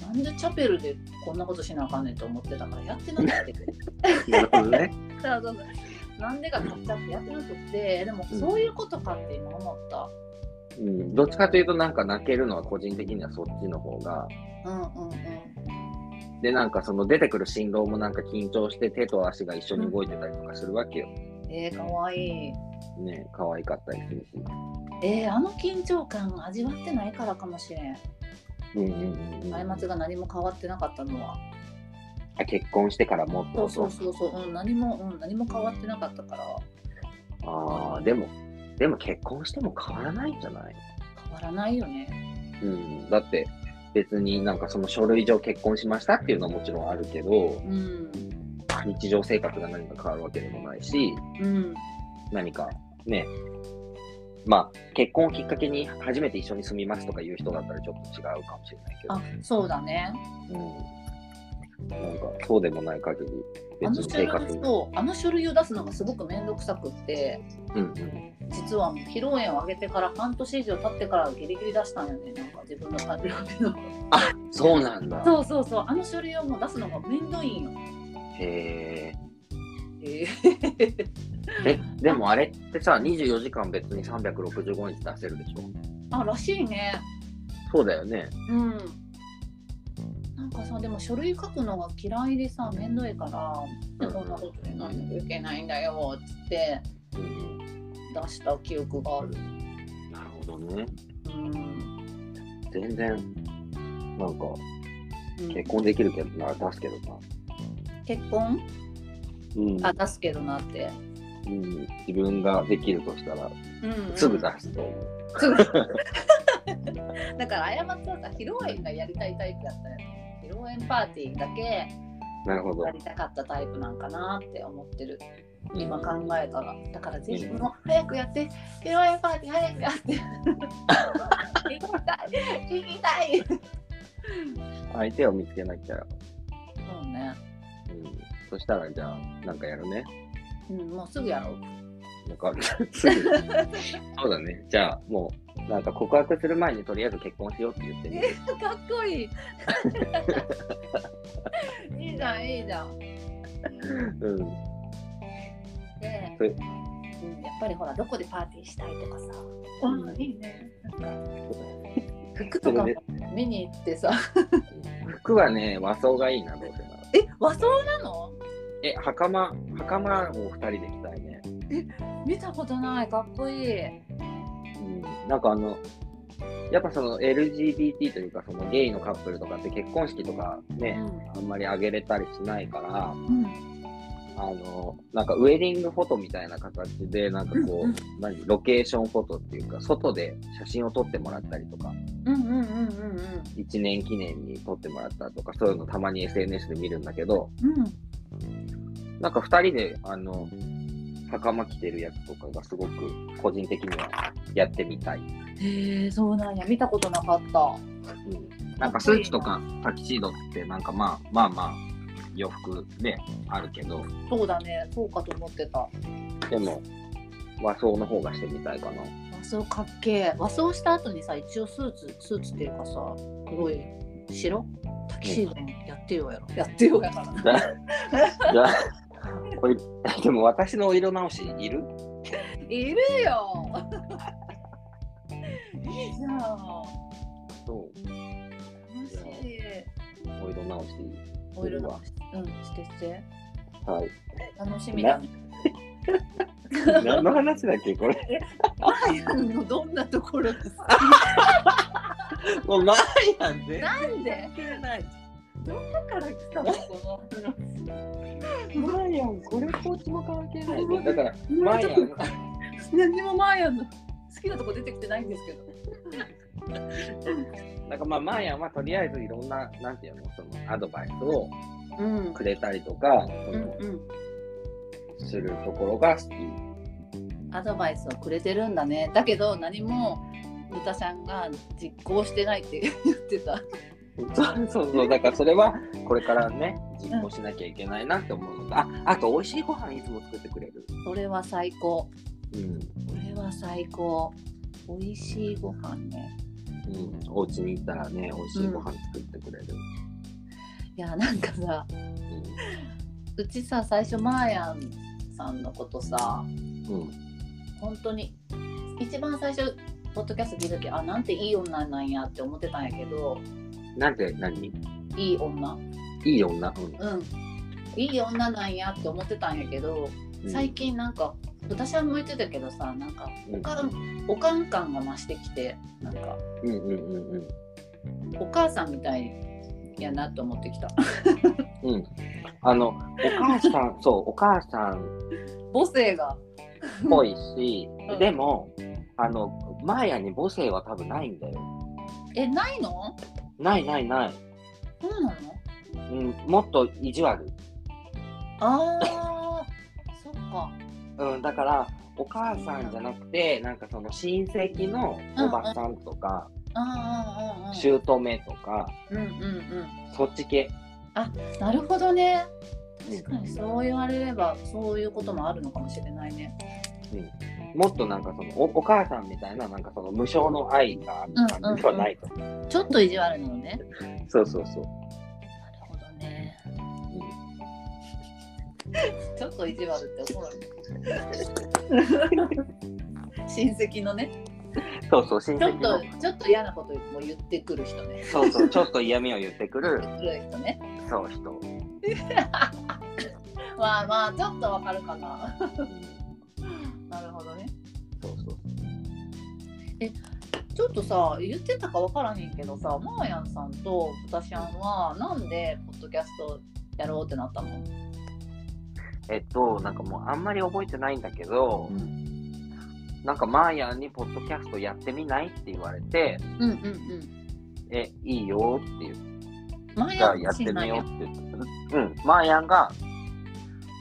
なんでチャペルでこんなことしなあかんねんと思ってたからやってなくて。なるほどね。そうそうそう。なんでか買っちゃってやってなくて。でもそういうことかって今思った。うん、どっちかというと、なんか泣けるのは個人的にはそっちの方が、うんうんうんで、なんかその出てくる新郎もなんか緊張して手と足が一緒に動いてたりとかするわけよ。えー、かわいい。ね、可愛かったりするし。えー、あの緊張感味わってないからかもしれんうんうんうんが何も変わってなかったのは。あ結婚してからもっと？そうそうそうそう、うん、何も、うん、何も変わってなかったから。ああ、でも、でも結婚しても変わらないんじゃない？変わらないよね。うん。だって、別になんかその書類上結婚しましたっていうのはもちろんあるけど、うん。日常生活が何か変わるわけでもないし、うん。何かね、まあ、結婚をきっかけに初めて一緒に住みますとかいう人だったらちょっと違うかもしれないけど、あそうだねうん。なんか、そうでもない限り、別にあの書類生活に。そうあの書類を出すのがすごく面倒くさくってうんうん。実はもう披露宴を挙げてから半年以上経ってからギリギリ出したんよねなんか自分の誕生日のそうなんだ。そうそうそうあの書類をもう出すのが面倒いんよへえ。ええ、でもあれってさ、24時間別に365日出せるでしょ？あらしいね。そうだよね。うん。なんかさでも書類書くのが嫌いでさ面倒いから、うん。なことになんなきゃいけないんだよっつってうん出した記憶がある。なるほどね。うん、全然、なんか、うん。結婚できるけどな、出すけどな。結婚？うんあ出すけどなって、うん、自分ができるとしたら、うんうんすぐ出すと思う。だから過ちはさ披露宴がやりたいタイプだったよね披露宴パーティーだけなるほどや。りたかったタイプなんかなって思ってる今考えたら。だからぜひもう早くやって、披露宴パーティー早くやって。行きたい、行きたい。相手を見つけなきゃ。そうね。うん。そしたら、じゃあ、なんかやるね。うん、もうすぐやろう。なんか、すぐ。そうだね。じゃあ、もう、なんか告白する前にとりあえず結婚しようって言ってみる。かっこいい。いいじゃん、いいじゃん。うん。で、それうん、やっぱりほら、どこでパーティーしたいとかさ。うんあいいね。なんか服とかも見に行ってさ。服はね、和装がいいな、どうせなら。え、和装なの？え、袴、袴を二人で着たいね。見たことない、かっこいい。うん。なんかあの、やっぱその LGBT というか、そのゲイのカップルとかって結婚式とかね、あんまりあげれたりしないから、うん。あの、なんかウェディングフォトみたいな形で、なんかこう、うんうん何、ロケーションフォトっていうか、外で写真を撮ってもらったりとか、うんうんうんうんうん。一年記念に撮ってもらったとか、そういうのたまに SNS で見るんだけど、うん。なんか二人で、あの、袴着てるやつとかがすごく個人的にはやってみたい。へえ、そうなんや、見たことなかった。うん。なんかスーツとかタキシードってなんかまあまあまあ洋服であるけど、そうだね、そうかと思ってた。でも和装の方がしてみたいかな。和装かっけえ。和装した後にさ、一応スーツ、スーツっていうかさ、黒い白？タキシードにやってよやろ。やってよやからこれ、でも私のお色直しいる？いるよ いいじゃん。そ楽しい。う、お色直し。お色直し。うん、してして。はい。楽しみだね。何の話だっけこれ？マーヤンのどんなところが好 もうマーヤン全きなんで？然ない。どこから来たの？このマーヤン、これっぽっちも関係ないね。だから、話。マーヤン、何にもマーヤンの好きなとこ出てきてないんですけど。なんかまあ、マーヤンはとりあえずいろんな、なんていうの、そのアドバイスをうん。くれたりとか。するところが好き。アドバイスをくれてるんだね。だけど何も豚ちゃんが実行してないって言ってた。そうそうそう、だからそれはこれからね、実行しなきゃいけないなって思うのと、ああと美味しいご飯いつも作ってくれる。それは最高。うん。これは最高。美味しいご飯ね。うん、お家に行ったらね、美味しいご飯作ってくれる。いやなんかさ、うちさ最初マーヤンさんのことさ、うん。うん。本当に一番最初ポッドキャスト聞いた時あなんていい女なんやって思ってたんやけど、なんて何？いい女。いい女？うん。いい女なんやって思ってたんやけど、うん。最近なんか私はも言ってたけどさなんかうんおかん、おかん感が増してきてなんかうんうんうんうん。お母さんみたいやなと思ってきたうん。あの、お母さん、そう、お母さん母性がっぽいし うん、でも、あの、マーヤに母性は多分ないんだよ。えないの？ないないない。そうなの？うん、もっと意地悪。あー そっかうん、だから、お母さんじゃなくて、なんかその親戚のおばさんとか、姑とか、うんうんうん。そっち系。なるほどね。確かにそう言われればそういうこともあるのかもしれないね。もっとなんかそのお、お母さんみたいな、なんかその無償の愛がある感じではないと。ちょっと意地悪なのね。そうそうそう。なるほどね。ちょっと意地悪って思う 親戚のね そうそう、親ちょっと。ちょっと嫌なことも言ってくる人ね。そうそう、ちょっと嫌味を言ってくる、言ってくる人ね。そう、人。まあまあちょっとわかるかな。うんなるほどね。そうそう。ちょっとさ言ってたかわからへんけどさマーヤンさんとブタシャンはなんでポッドキャストやろうってなったの？えっと、なんかもうあんまり覚えてないんだけど、うんなんかマーヤンにポッドキャストやってみないって言われて、うんうんえ、いいよって言って、マーじヤンゃあやってみよううって言って、うん、マーヤンが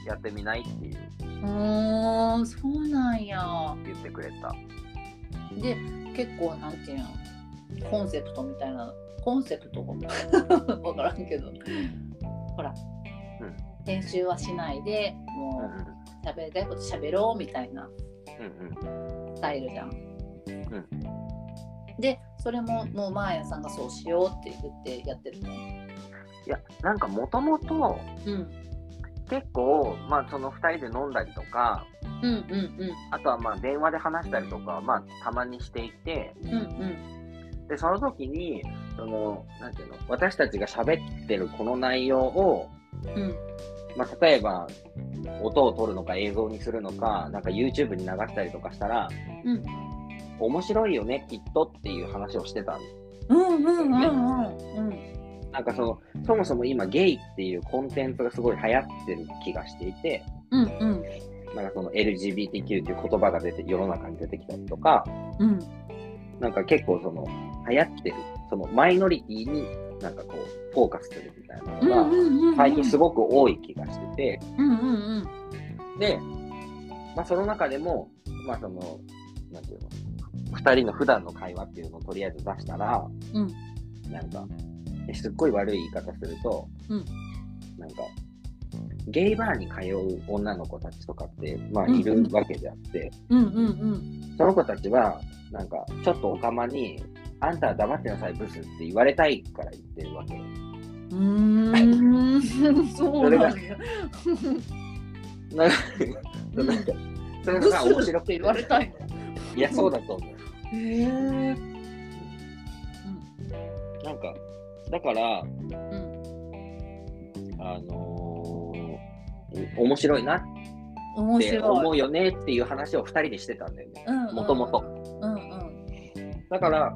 やってみないっていう。ーんそうなんや。言ってくれた。で結構なんていうの？コンセプトみたいな。コンセプト分 からんけど。ほら、うん。編集はしないでうんもう喋りたいこと喋ろうみたいな。うんうんスタイルじゃん。でそれももうマーヤさんがそうしようって言ってやってるの？いや、なんかもともとうん結構、まあその2人で飲んだりとか、うんうん。あとはまあ電話で話したりとか、まあたまにしていて、うんうん。で、その時に、その、なんていうの、私たちが喋ってるこの内容を、うんまあ例えば、音を取るのか映像にするのか、なんか YouTube に流したりとかしたら、うん。面白いよね、きっとっていう話をしてたの。うんうんうんうんうん。なんかその、そもそも今ゲイっていうコンテンツがすごい流行ってる気がしていて、うんうん。なんかその LGBTQ っていう言葉が出て、世の中に出てきたりとか、うん。なんか結構その、流行ってる、そのマイノリティになんかこう、フォーカスする。みたいなのが、最近すごく多い気がしてて、うんうんうん。で、まあその中でも、まあその、なんていうの、二人の普段の会話っていうのをとりあえず出したら、うん。なんか、えすっごい悪い言い方すると、うん。なんか、ゲイバーに通う女の子たちとかって、まあうん。いるわけであって、うんうんうん。その子たちは、なんか、ちょっとおかまに、あんたは黙ってなさい、ブスって言われたいから言ってるわけ。うーん。そうなんや。なんか、なんかそれがさ面白くって言われたいいや、そうだと思う。のへえなんか、だから、うんあのー面白いなっ面て思うよねっていう話を二人でしてたんだよね。もともと。だから、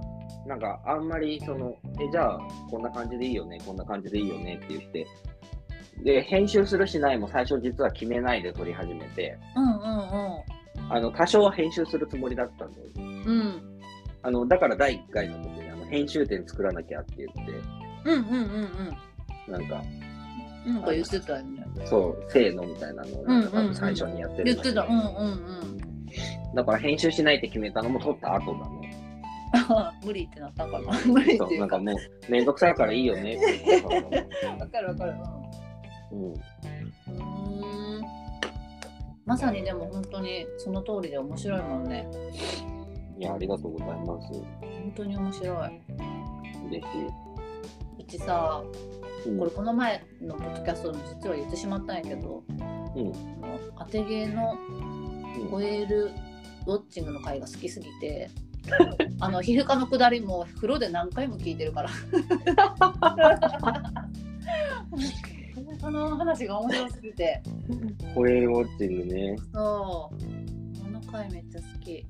なんか、あんまり、その、え、じゃあ、こんな感じでいいよね、こんな感じでいいよねって言って、で、編集するしないも最初実は決めないで撮り始めて、うんうんあの、多少は編集するつもりだったんだよ。うんうん。あの、だから第1回の時に、あの、編集点作らなきゃって言って、うんうんうんなんか、うんなんか言ってたよね。そう、せーのみたいなのを、なんか最初にやってる言ってた。うんうんうん。だから編集しないって決めたのも撮った後だね。無理ってなったんかな。無理っていうか。なんかもう、めんどくさいからいいよね。わかるわかる。うん。うん。まさにでも本当にその通りで面白いもんね。いや、ありがとうございます。本当に面白い。嬉しうちさい。うん。これこの前のポッドキャストでも実は言ってしまったんやけど、うん。当て芸のうん。ホエールウォッチングの回が好きすぎてあの皮膚科のくだりも風呂で何回も聞いてるから。皮膚科の話が面白すぎて。ホエールウォッチングね。そう。あの回めっちゃ好き。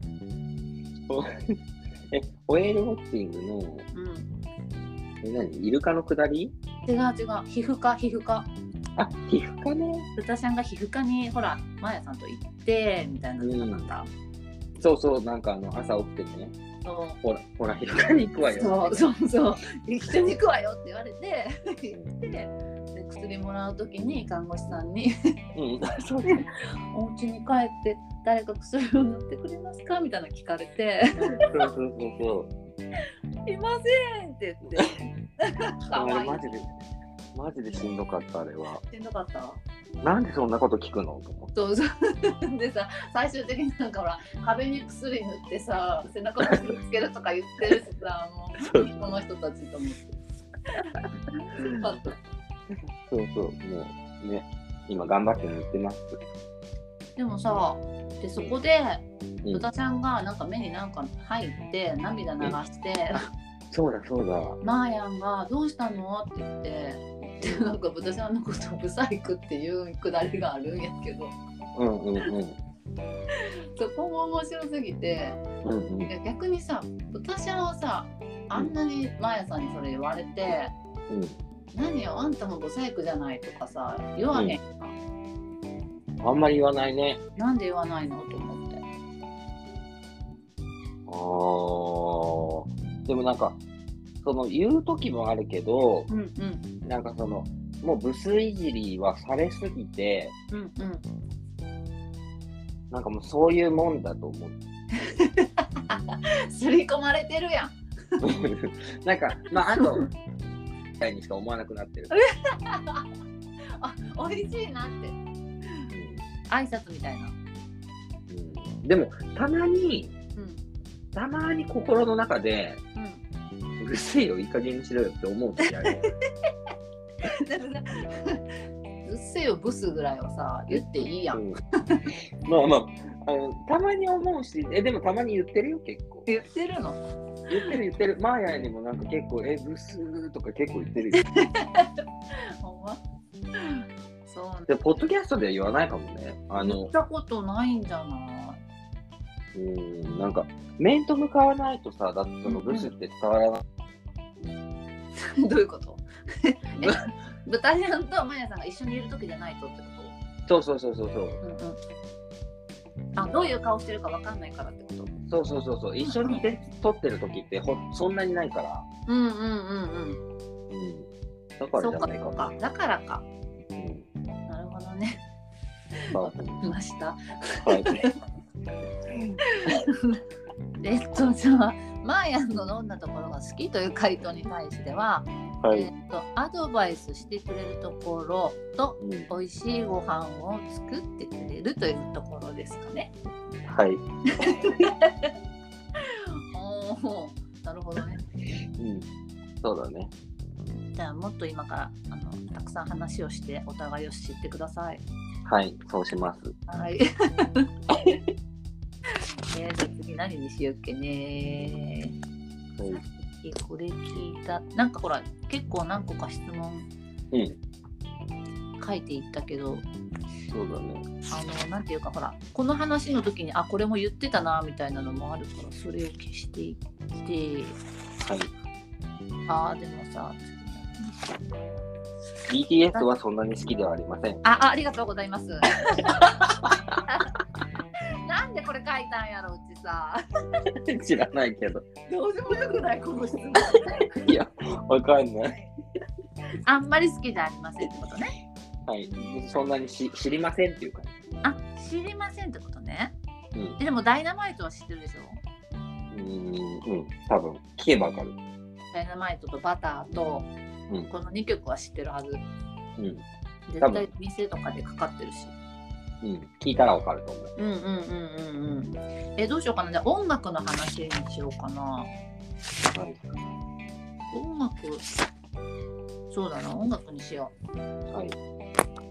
え、ホエールウォッチングの、うん。え、何？イルカの下り？違う違う。皮膚科皮膚科。あ、皮膚科ね。豚ちゃんが皮膚科にほらマヤさんと行ってみたいなのなかった、そうそう、なんかあの、朝起きてね、ほら、ほら、皮膚科に行くわよ。そうそうそう。一緒 に行くわよって言われて。行ってで薬もらう時に看護師さんに。うん、そう「お家に帰って誰か薬を塗ってくれますか?」みたいなの聞かれて。そうそうそうそう。「いません」って言って。かあわいい。れマジで、しんどかった、あれは。しんどかった？なんでそんなこと聞くの？と思って。そうそう でさ最終的になんかほら壁に薬塗ってさ背中に薬つけるとか言ってるしさ もそううこの人たちと思って。そうそう、もうね、今頑張って塗ってます。でもさでそこでうん豚ちゃんがなんか目になんか入って涙流してそうだそうだ。「マーヤンがどうしたの?」って言ってでなんか豚ちゃんのことをブサイクっていうくだりがあるんやけどうんうんうん。そこも面白すぎてうんうん逆にさ豚ちゃんはさあんなにマーヤさんにそれ言われてうん。「何よあんたもブサイクじゃない」とかさ言わへんか、あんまり言わないね。なんで言わないのと思って。あーでもなんか、その言う時もあるけど、うんうんなんかその、もうブスいじりはされすぎて、うんうんなんかもうそういうもんだと思う。すり込まれてるやん。なんか、まあ、あと、みたいにしか思わなくなってる。あ、美味しいなって。うん挨拶みたいな。うんでも、たまに、うん。たまに心の中で、うん。うるせえよ、いい加減にしろよって思う時ある。うっせえよブスぐらいはさ言っていいやん。うんまあまああの、たまに思うし、え、でもたまに言ってるよ、結構。言ってるの？言ってる言ってる。マーヤにもなんか結構、え、ブスとか結構言ってるよ。ほんま？そうで、ポッドキャストでは言わないかもね。あの言っ、たことないんじゃなうん、なんか、面と向かわないとさ、だってそのブスって伝わらない。い どういうこと？え豚ちゃんとマヤさんが一緒にいる時じゃないとってこそうそうそうそうそう。とうんうんあどういう顔してるかわかんないからってこと？そうそうそうそう。一緒に撮ってる時ってほそんなにないから。うんうんうんうんうん。だからじゃないかかだからかうん。なるほどねまわかりましたあ、はい。えっとじゃあマーヤンのどんなところが好きという回答に対しては、はい。えっとアドバイスしてくれるところとうん、美味しいご飯を作ってくれるというところですかね。はい。おおなるほどね。うん。そうだね。じゃあもっと今からあのたくさん話をしてお互いを知ってください。はい。そうします。はい。えー、じゃあ次何にしようっけねはい。えこれ聞いたなんかほら結構何個か質問うん。書いていったけどそうだね。あのなんていうかほらこの話の時にあこれも言ってたなみたいなのもあるからそれを消していってはい。あーでもさ BTS はそんなに好きではありません。ああありがとうございます なんでこれ書いたんやろうちさ 知らないけど。どうでもよくない？この質問 いや、わかんない。あんまり好きじゃありませんってことねはい。そんなにし知りませんっていうか。あ知りませんってことねうん。えでもダイナマイトは知ってるでしょ？うん、うん。多分聞けばわかる。ダイナマイトとバターと、うんこの2曲は知ってるはずうん。絶対店とかでかかってるしうん。聞いたらわかると思う。うんうんうんうんうんえどうしようかなじゃあ音楽の話にしようかなはい。音楽そうだな音楽にしよはい。う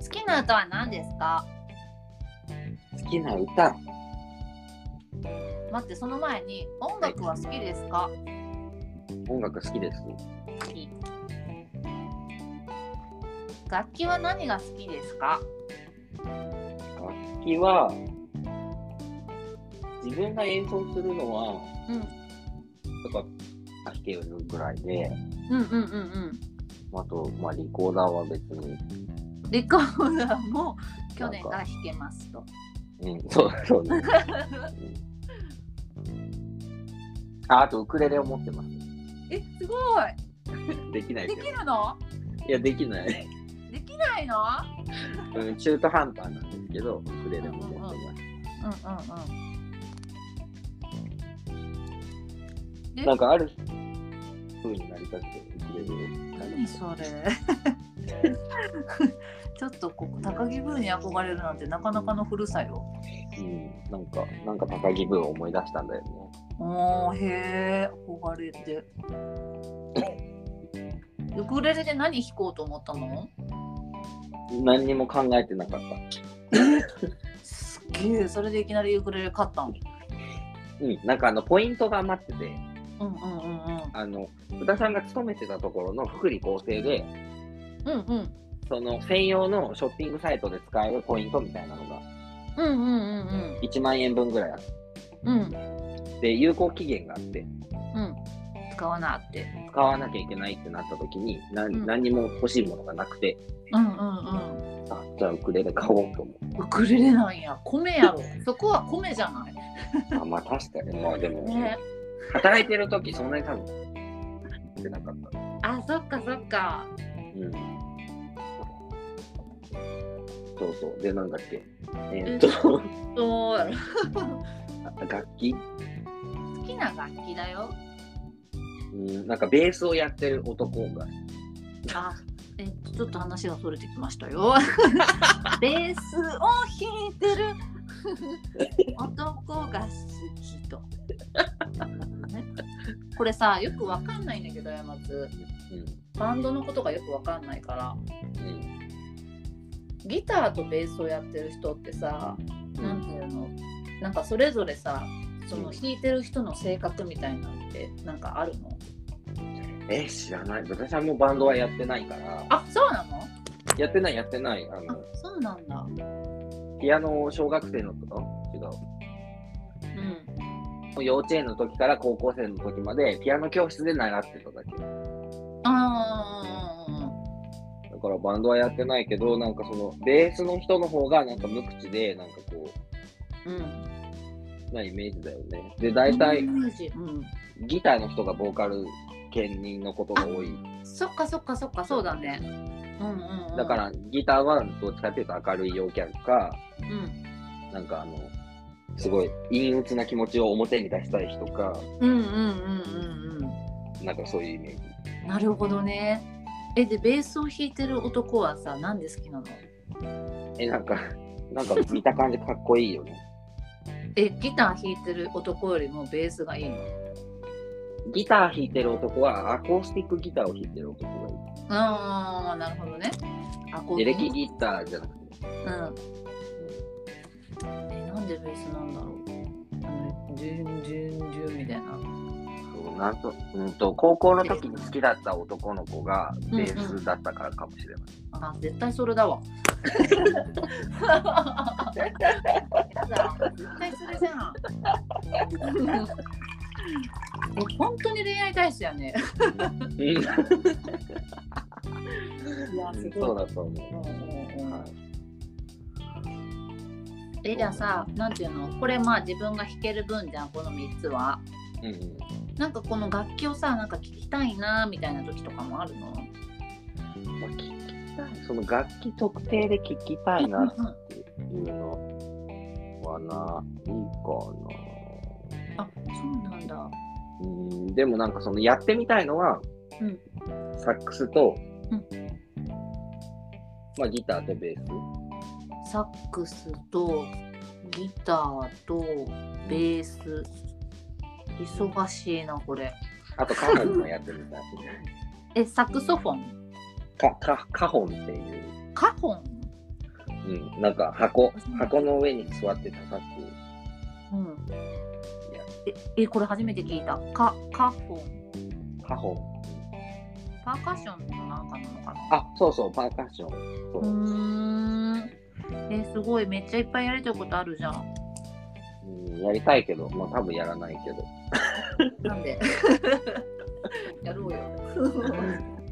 好きな歌は何ですか？好きな歌。待ってその前に音楽は好きですか、音楽好きです。好き楽器は何が好きですか？楽器は、自分が演奏するのは、うんとか弾けるぐらいで、うんうんうんうんあと、まあ、リコーダーは別に、レコーダーも去年から弾けますと。うん、そうそうね。うんああと、ウクレレを持ってます。えすごい できないで。きるの？いや、できない。ないの？うん、中途半端なんですけど、ウクレレも持ってます。うんうんうんえなんかある風になりたくて、ウクレレを。何それ？ちょっとここ高木ブーに憧れるなんてなかなかの古さよ。うん、なんか、なんか高木ブーを思い出したんだよね。おーへえ憧れて。ウクレレで何弾こうと思ったの？何にも考えてなかった。すっげえそれでいきなりウクレレ買ったん？うん、なんかあの、ポイントが余ってて、うんうんうんあの、豚さんが勤めてたところの福利厚生で、うんうん。うんその専用のショッピングサイトで使えるポイントみたいなのがうんうんうん1万円分ぐらいあっうんうん。て、有効期限があって、うん使わなって。使わなきゃいけないってなった時に、なうん。何にも欲しいものがなくて、うんうんうん。あ、じゃあウクレレ買おうと思ウクレレなんや米やろ。そこは米じゃない。う。あまあ確かに、まあでも、ね。働いてる時そんなに多分、ってなかった。あそっかそっか。うん。そうそう。で、なんだっけ。えーっと、そうやろ楽器？好きな楽器だよ。うん、なんかベースをやってる男が。あ、えっと、ちょっと話がそれてきましたよ。ベースを弾いてる男が好きと。ねこれさ、よくわかんないんだけど、山津。バンドのことがよくわかんないから、うん。うん。ギターとベースをやってる人ってさ、なんていうの、なんかそれぞれさ、その弾いてる人の性格みたいなのってなんかあるの？え、知らない。私はもうバンドはやってないから。あ、そうなの？やってない、やってない。ああの、、そうなんだ。ピアノを小学生の時、違う。うん。幼稚園の時から高校生の時までピアノ教室で習ってただけ。あだからバンドはやってないけど、なんかそのベースの人の方がなんか無口で、なんかこあ、うん。う、なイメージだよね。で、大体。ギターの人がボーカル兼任のことが多い。そっかそっかそっか、そうだね。うんうん、うん。だか、らギターはどっちかっていうと明るい陽キャラか、うん。なんかあの、すごい陰鬱な気持ちを表に出したい人か、うんうんうんうんなんかそういうイメージ。うん。なるほどね。え、で、ベースを弾いてる男はさ、なんで好きなの？え、なんか、なんか見た感じかっこいいよね。え、ギター弾いてる男よりもベースがいいの？ギター弾いてる男はアコースティックギターを弾いてる男がいああ、なるほどね。あ、こい。エレキギターじゃなくて。うん。え、なんでベースなんだろう？あの、ジュンジュンジュンみたいな。そうなんと、うんと、高校の時に好きだった男の子がベースだったからかもしれない。あ、絶対それだわ。絶対それじゃん。え、本当に恋愛体質やね。うんいや、すそうごい。だと思う。え、じゃあさ、なんていうの？これまあ自分が弾ける分じゃん、この3つは。うんうんなんかこの楽器をさ、なんか聴きたいなみたいな時とかもあるの？まあ、聞きたい。その楽器特定で聞きたいなっていうのはな、いいかあ、そうなんだ。な。うん、でもなんかそのやってみたいのは、うんサックスと、うんまあギターとベース。サックスとギターとベース。忙しいな、これ。あとカホンもやってみたい。え、サクソフォン？か、か、カホンっていう、カホン？うん、なんか箱、箱の上に座って叩く。うん。え、え、これ初めて聞いた。カ、カホン。カホン。パーカッションのなんかなのかな？あ、そうそう、パーカッション。そううーん。え、すごい。めっちゃいっぱいやりたいことあるじゃん。うん、やりたいけど、まあ多分やらないけど。なんで やろうよ。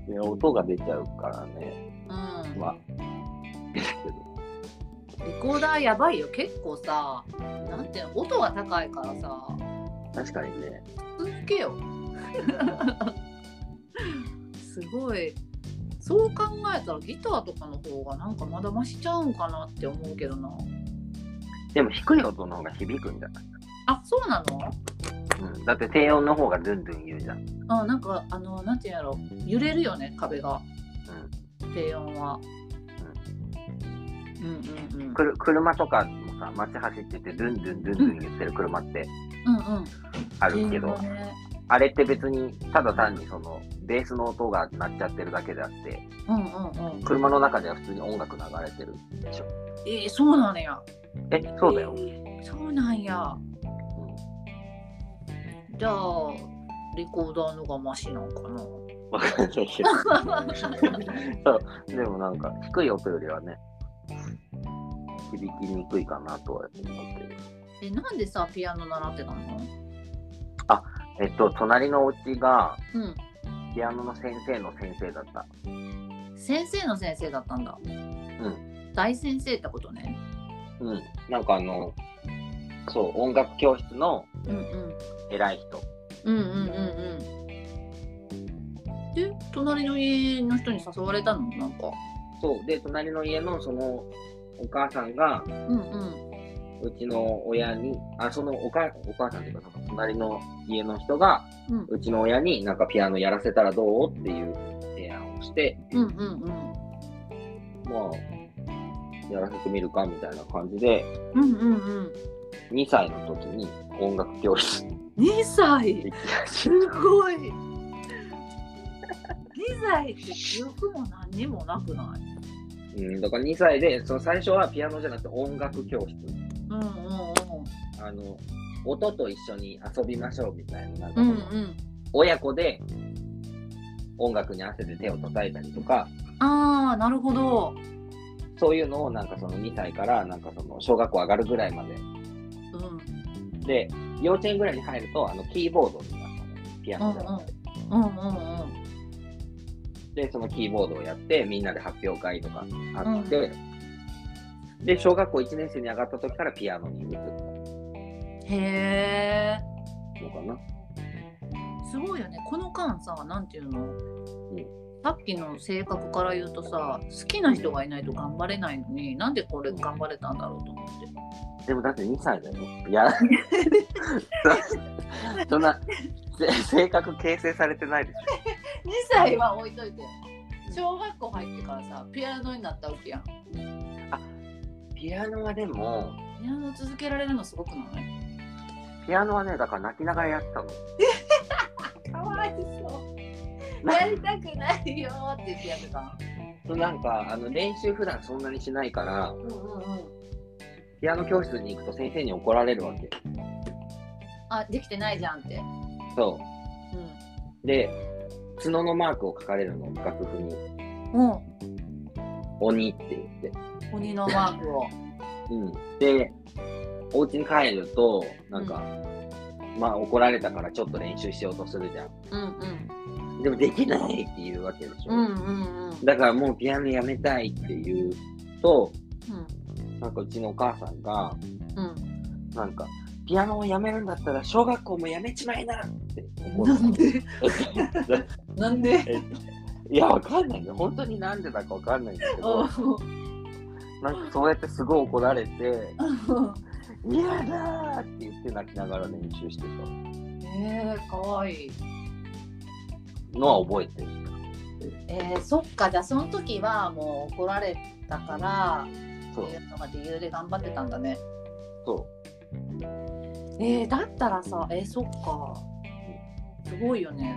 い や、音が出ちゃうからね。うん。まあ、ですけど。リコーダーやばいよ。結構さ、なんていうの、音が高いからさ、確かにね。続けよ。すごい。そう考えたらギターとかの方がなんかまだ増しちゃうんかなって思うけどな。でも低い音の方が響くんじゃない？あ、そうなの？うん。だって低音の方がドゥンドゥン言うじゃん。うん。あ、なんか、あの、なんていうんやろ。揺れるよね、壁が。低音は。うんうんうん。くる車とかもさ、街走ってて、ドゥンドゥンドゥンドゥン言ってる車ってうんうん。あるけど、低音ねあれって別に、ただ単にその、ベースの音が鳴っちゃってるだけであって、うんうんうん。車の中では普通に音楽流れてるでしょ。えー、そうなんや。え、そうだよ。えーそうなんや。じゃあ、リコーダーのがマシなんかな？わかんないけど。そう。でもなんか、低い音よりはね、響きにくいかなとは思うけど。え、なんでさ、ピアノ習ってたの？えっと、隣のお家が、うん。ピアノの先生の先生だった。先生の先生だったんだ。うん。大先生ってことね。うん。なんかあの、そう、音楽教室の。偉い人。うんうんうんうん。で、隣の家の人に誘われたの？なんか。そう。で、隣の家のそのお母さんが、うんうんうちの親に、あ、そのお母お母さんというか、その隣の家の人が、うんうちの親になんかピアノやらせたらどう？っていう提案をして、うんうんうんまあ、やらせてみるかみたいな感じで、うんうんうん2歳の時に音楽教室。に2歳？行きましすごい。2歳って記憶も何にもなくない？た。うん、だから2歳で、その最初はピアノじゃなくて音楽教室。うんうんあの、音と一緒に遊びましょうみたいな、なんかうんその、親子で音楽に合わせて手を叩いたりとか、ああなるほど。そういうのをなんかその2歳からなんかその小学校上がるぐらいまで。うんで、幼稚園ぐらいに入ると、あの、キーボードになったの。ピアノじゃなくて。うんうんうん。で、そのキーボードをやって、みんなで発表会とかあって、で、小学校1年生に上がった時からピアノに移った。へえのかな。すごいよね。この間さなんていうの、んさっきの性格から言うとさ好きな人がいないと頑張れないのになんでこれ頑張れたんだろうと思ってでもだって2歳だよ。いや、そ そんな、せ性格形成されてないでし2 歳は置いといて小学校入ってからさピアノになったわけやんょ。ピアノはでも、ピアノ続けられるのすごくない？ピアノはね、だから泣きながらやってたの。かわいそう やりたくないよって言ってやってたそうなんか、あの、練習普段そんなにしないから、うんうんうんピアノ教室に行くと先生に怒られるわけ。あできてないじゃんってそうう。で、角のマークを書かれるの、楽譜に。んうん鬼って言って。鬼のマークを うん。で、お家に帰ると、なんか、まあ怒られたからちょっと練習しようとするじゃん。うんうんでもできないって言うわけでしょ。うんうんうん。だからもうピアノやめたいって言うと、うん。なんかうちのお母さんが、うん。なんか、ピアノをやめるんだったら小学校もやめちまいなって思う。なんで？なんで？いや、わかんないよ。本当になんでだかわかんないんだけど、なんかそうやってすごい怒られて、嫌だーって言って泣きながら練習してえー、かわいい。たのは覚えてる。えー、そっか、じゃあその時はもう怒られたからそうっていうのが理由で頑張ってたんだね。そえー、だったらさ、えー、そっか。すごいよね。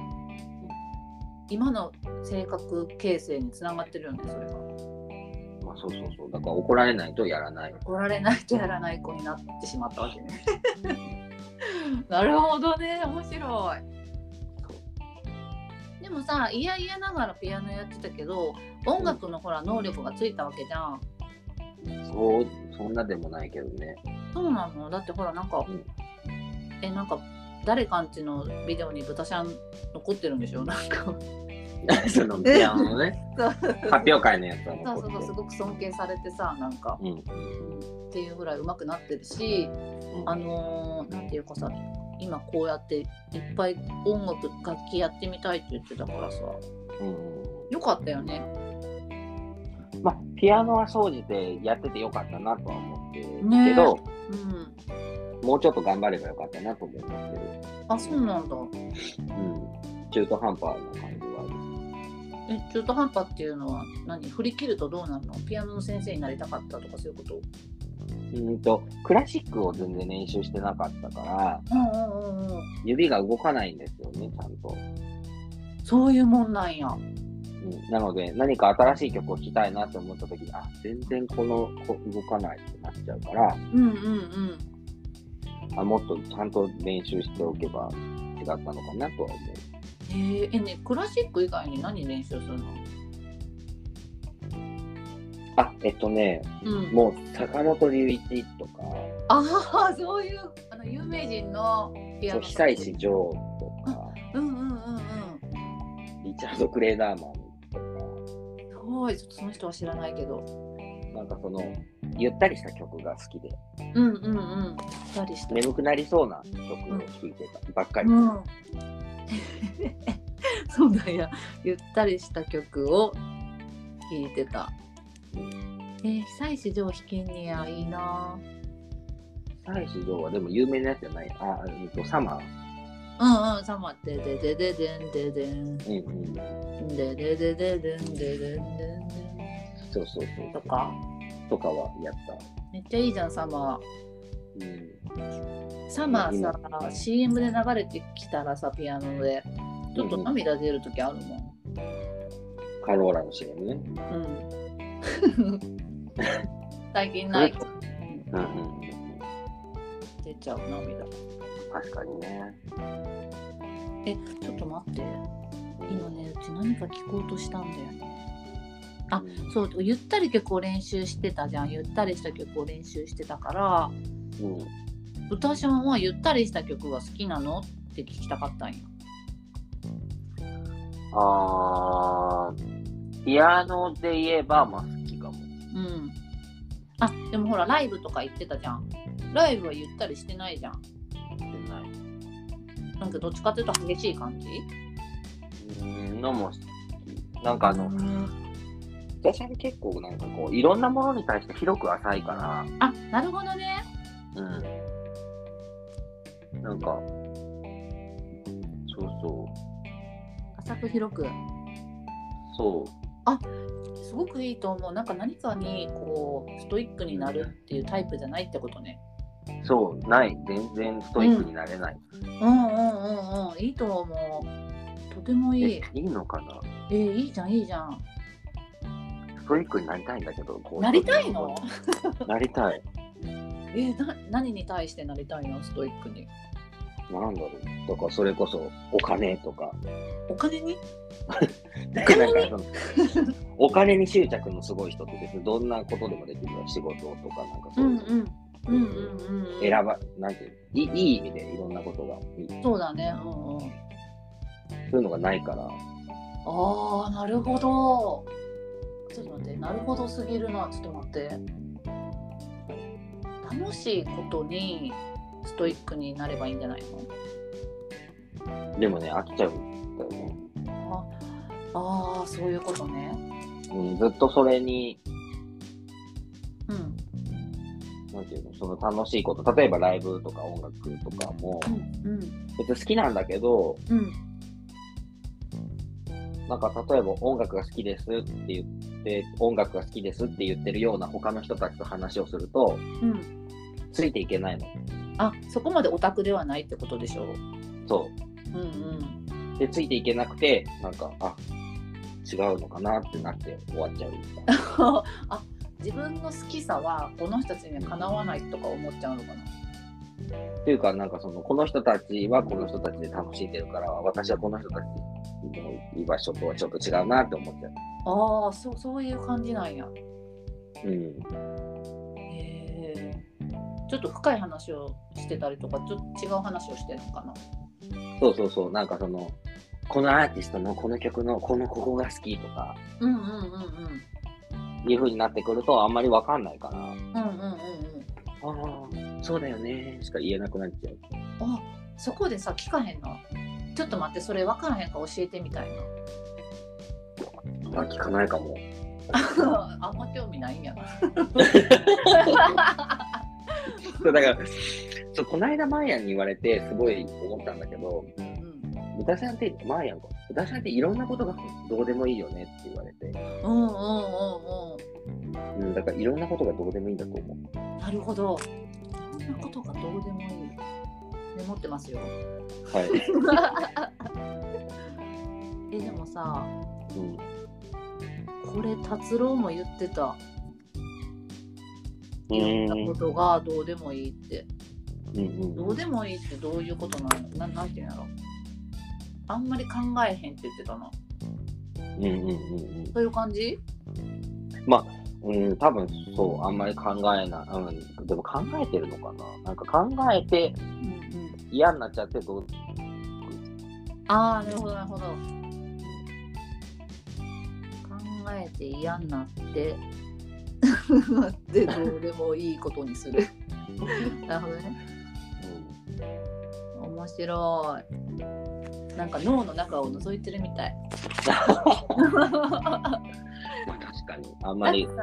今の性格形成につながってるよね、それが。う。まあそうそうそう。だから怒られないとやらない。怒られないとやらない子になってしまったわけね。なるほどね、面白い。でもさ、いやいやながらピアノやってたけど、音楽のほら能力がついたわけじゃん。そう、そんなでもないけどね。そうなの？だってほらなんか、うん。えなんか誰かんちのビデオに豚ちゃん残ってるんでしょ？なんか。そのピアノのね、発表会のやつはそうそうそうすごく尊敬されてさなんか。うん。っていうぐらい上手くなってるしうん。あのー、なんていうかさ今こうやっていっぱい音楽楽器やってみたいって言ってたからさ。うん。よかったよね。まあ、ピアノは総じてやっててよかったなとは思ってるねけど、うん。もうちょっと頑張ればよかったなと思ってる。あそうなんだ。うん。中途半端な感じはある。え中途半端っていうのは何？振り切るとどうなるの？ピアノの先生になりたかったとかそういうこと？うんと、クラシックを全然練習してなかったから、うんうんうんうん。指が動かないんですよね、ちゃんと。そういうもんなんや。うん、なので、何か新しい曲を聴きたいなって思った時に、あ、全然このこ動かないってなっちゃうから、うんうんうん。あもっとちゃんと練習しておけば違ったのかなとは思う。えー、えねクラシック以外に何練習するの？あ、えっとね、うん。もう坂本龍一とか、ああそういうあの有名人のピアノ。そう久石譲とか、うんうんうんうん。リチャード・クレーダーマンとすごいちょっとその人は知らないけど。か、なんかその、ゆったりした曲が好きで、うんうんうん。二人した。眠くなりそうな曲を聴いてた。ばっかり。うん。そうだや。ゆったりした曲を聴いてたえー、久石譲弾けんねや、いいな。久石譲はでも有名なやつじゃない？あ、えっと、サマー。うんうん、サマってででででんででん。うんうん。でででででんででんでんそうそうそう。とか。とかはやった。めっちゃいいじゃん、サマうん。ー。サマーさ、CM で流れてきたらさ、ピアノで。ちょっと涙出るときあるもん。カローラの CM ね。うん。最近ない。うんうん。出ちゃう涙。確かにね。え、ちょっと待って。今ね、うち何か聞こうとしたんだよね。あそう、ゆったり曲を練習してたじゃん。ゆったりした曲を練習してたから、うん。歌ちゃんはゆったりした曲が好きなの？って聞きたかったんよ。あー、ピアノで言えば、まあ好きかも。うん。あ、でもほら、ライブとか行ってたじゃん。ライブはゆったりしてないじゃん。してない。なんかどっちかっていうと激しい感じ？うん、のも。なんかあの、私は結構なんかこう、いろんなものに対して広く浅いから、あ、なるほどね。うん。なんか、そうそ浅く広く。う、そう。すごくいいと思う。なんか何かにこうストイックになるっていうタイプじゃないってことね。そう、ない。全然ストイックになれない。うんうんうんうん。いいと思う。とてもいいえ。いいのかな？えー、いいじゃんいいじゃん。ストイックになりたいんだけど。こうなりたいの？なりたい。えー、な何に対してなりたいの？ストイックに。なんだろう。とか、それこそ、お金とか。お金に？なんかそのお金に執着のすごい人って別にどんなことでもできるよ。仕事とかなんかそういうの。うんうん。うんうんうんうん。選ば、なんていういい意味でいろんなことが。そうだね。うんうん。そういうのがないから。ああ、なるほど。ちょっと待って、なるほどすぎるな。ちょっと待って。楽しいことにストイックになればいいんじゃないの？でもね、飽きちゃうんだよね。ああ、そういうことね。うん、ずっとそれに、うん。なんていうの、その楽しいこと、例えばライブとか音楽とかも、うんうん別に好きなんだけど、うんなんか例えば音楽が好きですって言って、音楽が好きですって言ってるような他の人たちと話をすると、うん。ついていけないの。あ、そこまでオタクではないってことでしょう。そうんうん。う。で、ついていけなくて、なんか、あ、違うのかなってなって終わっちゃうみたいな。あ、自分の好きさはこの人たちにはかなわないとか思っちゃうのかな。っていうか、なんかその、この人たちはこの人たちで楽しんでるから、私はこの人たちの居場所とはちょっと違うなって思っちゃう。ああ、そうそういう感じなんや。うん。ちょっと深い話をしてたりとか、ちょっと違う話をしてるのかな？そうそうそう、なんかその、このアーティストのこの曲のこのここが好きとか、うんうんうんうん。いう風になってくるとあんまりわかんないから、うんうんうんうん。ああ、そうだよねしか言えなくなっちゃう。あ、そこでさ聞かへんの？ちょっと待って、それ分からへんか教えてみたいあ、聞かないかも。な。あんま興味ないんやな。そうだから、そうこの間マーヤンに言われてすごい思ったんだけど、うん豚さんって、マーヤンか。豚さんっていろんなことがどうでもいいよねって言われて、うんうんうんうん、だからいろんなことがどうでもいいんだと思う。うん。なるほど。そんなことがどうでもいい。メモってますよ。はい。え、でもさ、うん、これ達郎も言ってた。ういろんんなことがどうでもいいって。うんうんどうでもいいってどういうことなの？ななんていうんやろ？あんまり考えへんって言ってたな。うんうんうんうんそういう感じ？うん、多分そう、あんまり考えない。うん、でも考えてるのかな？なんか考えてうんうん。嫌になっちゃってどう、ああ、なるほど、なるほど。考えて嫌になって、で、どうでもいいことにする。なるほどね。面白い。なんか脳の中を覗いてるみたい。まあ確かに。あんまり。考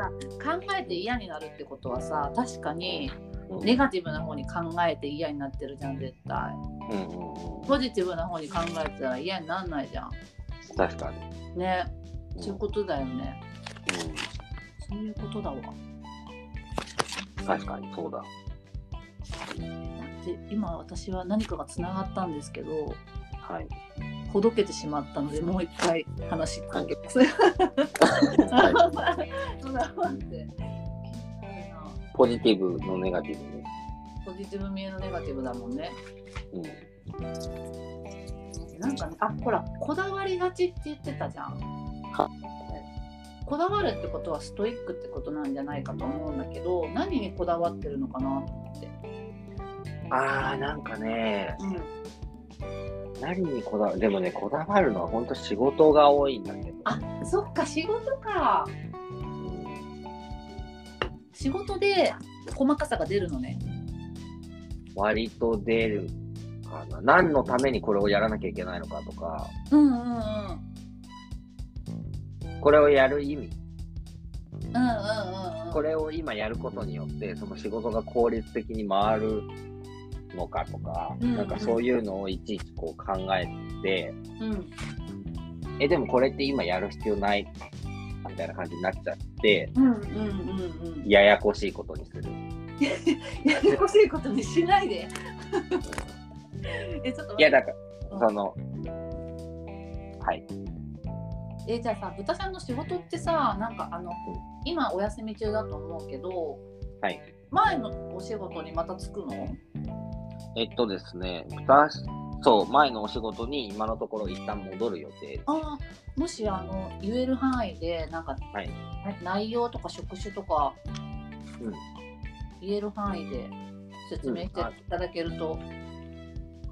えて嫌になるってことはさ確かにうんネガティブな方に考えて嫌になってるじゃん絶対うんうんうん。ポジティブな方に考えてたら嫌になんないじゃん確かに。ねうんそういうことだよねうそういうことだわ確かにそうだ。って今私は何かがつながったんですけどはい。ほどけてしまったのでもう一回話しかけます。ポジティブのネガティブね。ポジティブ見えのネガティブだもんね。うん。なんかね、あほら、こだわりがちって言ってたじゃん。はこだわるってことはストイックってことなんじゃないかと思うんだけど、何にこだわってるのかなと思って。あー、なんかね、うん、何にこだわる、でもね、こだわるのは本当仕事が多いんだけど。あそっか、仕事か。うん仕事で細かさが出るのね。割と出るかな。何のためにこれをやらなきゃいけないのかとか、うんうんうん。これをやる意味、うんうんうんうん。これを今やることによって、その仕事が効率的に回るのかとか、うんなんかそういうのをいちいちこう考えて、うんえ、でもこれって今やる必要ないみたいな感じになっちゃって、うんうんうんうん。ややこしいことにする。ややこしいことにしないで。え、ちょっといや、だから、うんその、はい。えじゃあさ豚さんの仕事ってさなんかあの、今お休み中だと思うけどはい。前のお仕事にまたつくの？えっとですね、二つそう、前のお仕事に今のところ一旦戻る予定。あーもしあの言える範囲でなんか、はいな内容とか職種とか、うん言える範囲で説明していただけると、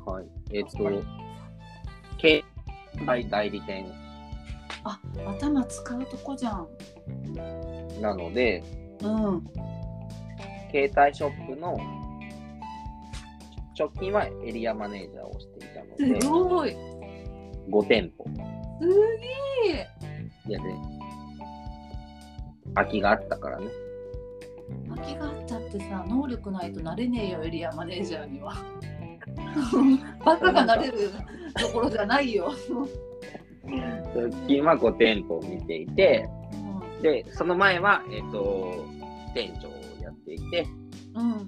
はい。えっと、携帯代理店あ頭使うとこじゃん。なので、うん。携帯ショップの直近はエリアマネージャーをしていたので、すごい。す5店舗。げえ。いやね、空きがあったからね。空きがあったってさ能力ないとなれねえよエリアマネージャーには。バカがなれるところじゃないよ、直近は5店舗見ていて、うん。で、その前は、えっと、店長をやっていて、うん、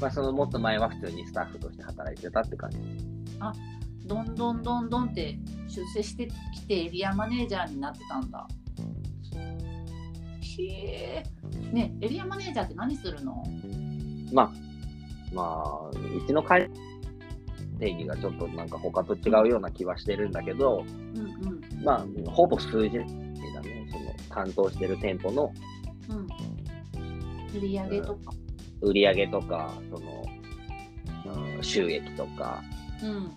まあ、そのもっと前は普通にスタッフとして働いてたって感じ。どんどんどんどんって出世してきてエリアマネージャーになってたんだ。へえ。ねエリアマネージャーって何するの？まあ、まあ、うちの会定義がちょっとなんか他と違うような気はしてるんだけど、うんうん。まあ、ほぼ数字だね、その担当してる店舗のうん。売り上げとか。売り上げとか、その、うん収益とか、うん。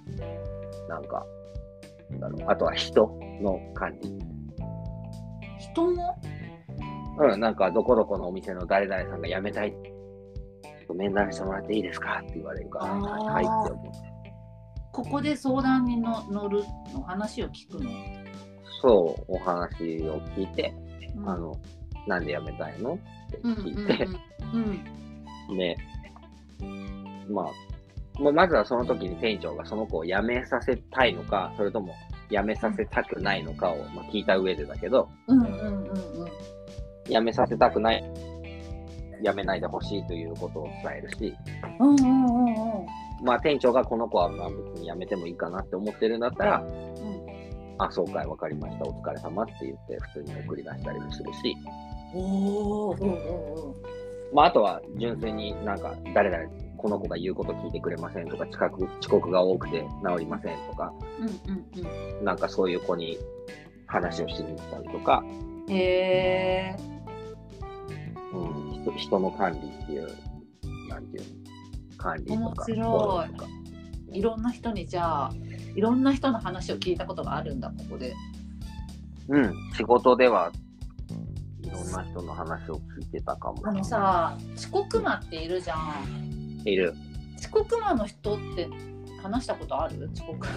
なんか、なんだろう、あとは人の管理。人もうん、なんか、どこどこのお店の誰々さんが辞めたい。面談してもらっていいですか？って言われるから、はいって思って。ここで相談にの乗るの話を聞くの、そう、お話を聞いて、うん。あの、なんで辞めたいの？って聞いて、で、まあ、まずはその時に店長がその子を辞めさせたいのか、それとも辞めさせたくないのかを、まあ、聞いた上でだけど、辞めさせたくない、辞めないでほしいということを伝えるし、うんうんうんうんまあ店長がこの子はまあ別に辞めてもいいかなって思ってるんだったら、あ、そうかい、わかりました、お疲れ様って言って普通に送り出したりもするし、おお、うんうんうん。まああとは純粋になんか誰々この子が言うこと聞いてくれませんとか、遅刻遅刻が多くて治りませんとか、うんうんうん。なんかそういう子に話をしに行ったりとか、へえ。うん、人人の管理っていう、なんていうの、管理とか、面白い。いろんな人にじゃあ、いろんな人の話を聞いたことがあるんだ、ここで。うん、仕事ではいろんな人の話を聞いてたかも。あのさ、遅刻魔っているじゃん。いる。遅刻魔の人って話したことある？遅刻。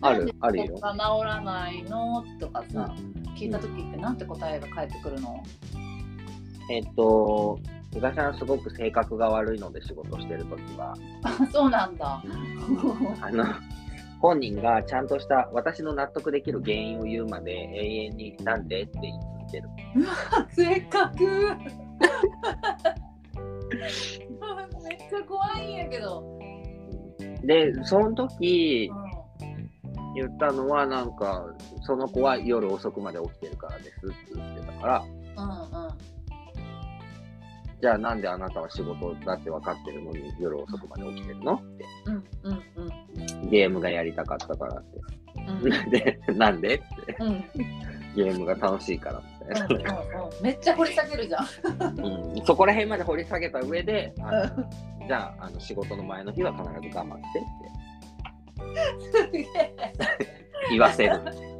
あるあるよが治らないの？とかさ、聞いた時ってなんて答えが返ってくるの？えっと、東さんすごく性格が悪いので仕事してるときは、あ そうなんだ。あの、本人がちゃんとした私の納得できる原因を言うまで永遠になんでって言い続ける。性格 めっちゃ怖いんやけど。で、その時う言ったのはなんか、その子は夜遅くまで起きてるからですって言ってたから、んうんうんじゃあなんであなたは仕事だって分かってるのに夜遅くまで起きてるのって。うんうんうんゲームがやりたかったからって。うん で、なんで？って。うんうんゲームが楽しいからみたいな。うんめっちゃ掘り下げるじゃん。うん、そこら辺まで掘り下げた上で、じゃああの仕事の前の日は必ず我慢してって 言わせる。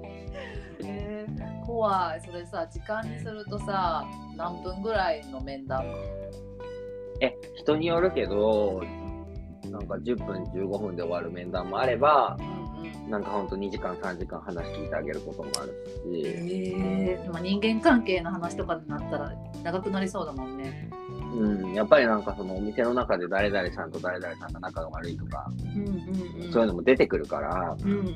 い。それさ時間にするとさ何分ぐらいの面談？え、人によるけど、なんか10分、15分で終わる面談もあれば、うんうん。なんかほんと2時間、3時間話聞いてあげることもあるし、え。ー、まあ人間関係の話とかになったら長くなりそうだもんね。うん、やっぱりなんかそのお店の中で誰々さんと誰々さんが仲が悪いとか、うんうんうん。そういうのも出てくるから、うんうんうん。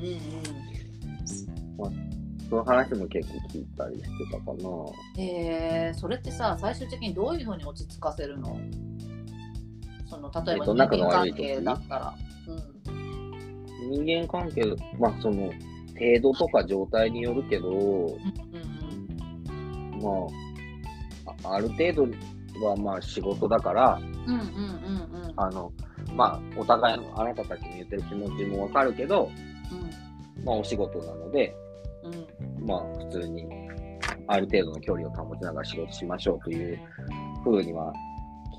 その話も結構聞いたりしてたかな。えー、それってさ最終的にどういうふうに落ち着かせるの？その例えば人間関係だったら。うん。人間関係、まあその程度とか状態によるけど、うんうんまあ、あある程度はまあ仕事だから、うんうんうんうん。うんあの、まあ、お互いのあなたたちに言ってる気持ちもわかるけど、まあ、お仕事なので、うんうんまあ、普通に、ある程度の距離を保ちながら仕事しましょうという風には、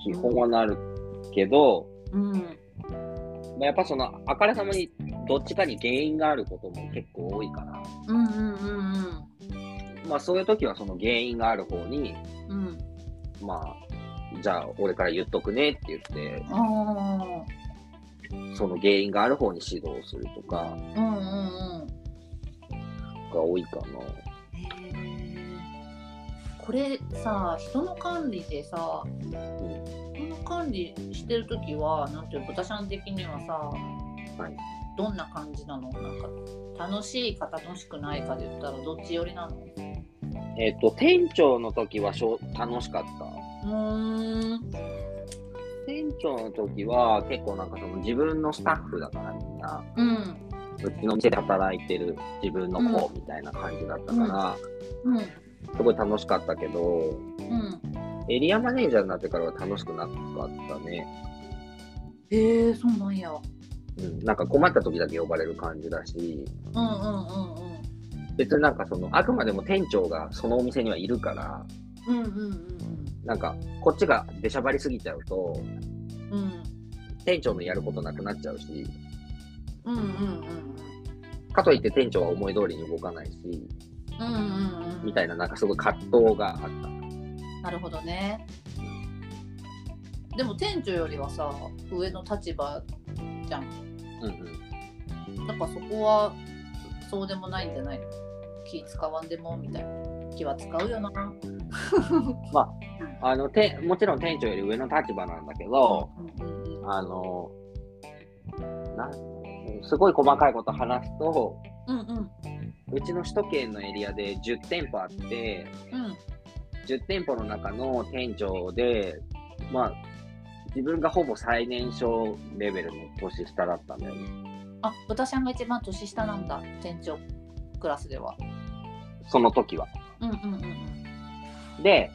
基本はなるけど、うん。まあ、やっぱその、あからさまにどっちかに原因があることも結構多いから、うんうんうんまあ、そういう時はその原因がある方に、うん。うんまあ、じゃあ、俺から言っとくねって言って、あその原因がある方に指導するとか。ーうんうんうんが多いかな。へー。これさ人の管理でさ人の管理してる時はなんていうの豚ちゃん的にはさ、はい。どんな感じなの？なんか楽しいか楽しくないかで言ったらどっち寄りなの？えっ、と、店長の時はしょ楽しかった。うーん。店長の時は結構なんかその自分のスタッフだからみんな、うんうちの店で働いてる自分の子みたいな感じだったから、うん。すごい楽しかったけど、うん。エリアマネージャーになってからは楽しくなかったね。へえそうなんや。うん、なんか困った時だけ呼ばれる感じだし、うんうんうんうん。別になんかその、あくまでも店長がそのお店にはいるから、うんうんうんなんかこっちが出しゃばりすぎちゃうと、うんうん。店長のやることなくなっちゃうし、うんうんうんかといって店長は思い通りに動かないし、うんうんうん。うんみたいななんかすごい葛藤があった。なるほどね。でも店長よりはさ上の立場じゃん。うんうん。なんかそこはそうでもないんじゃないの？気使わんでもみたいな。気は使うよな。あのてもちろん店長より上の立場なんだけど、うんうんうん。あのなすごい細かいこと話すと、うんうんうちの首都圏のエリアで10店舗あって、うん10店舗の中の店長で、まあ、自分がほぼ最年少レベルの年下だったんだよね。あ豚ちゃんが一番年下なんだ店長クラスではその時は。うんうんうんで、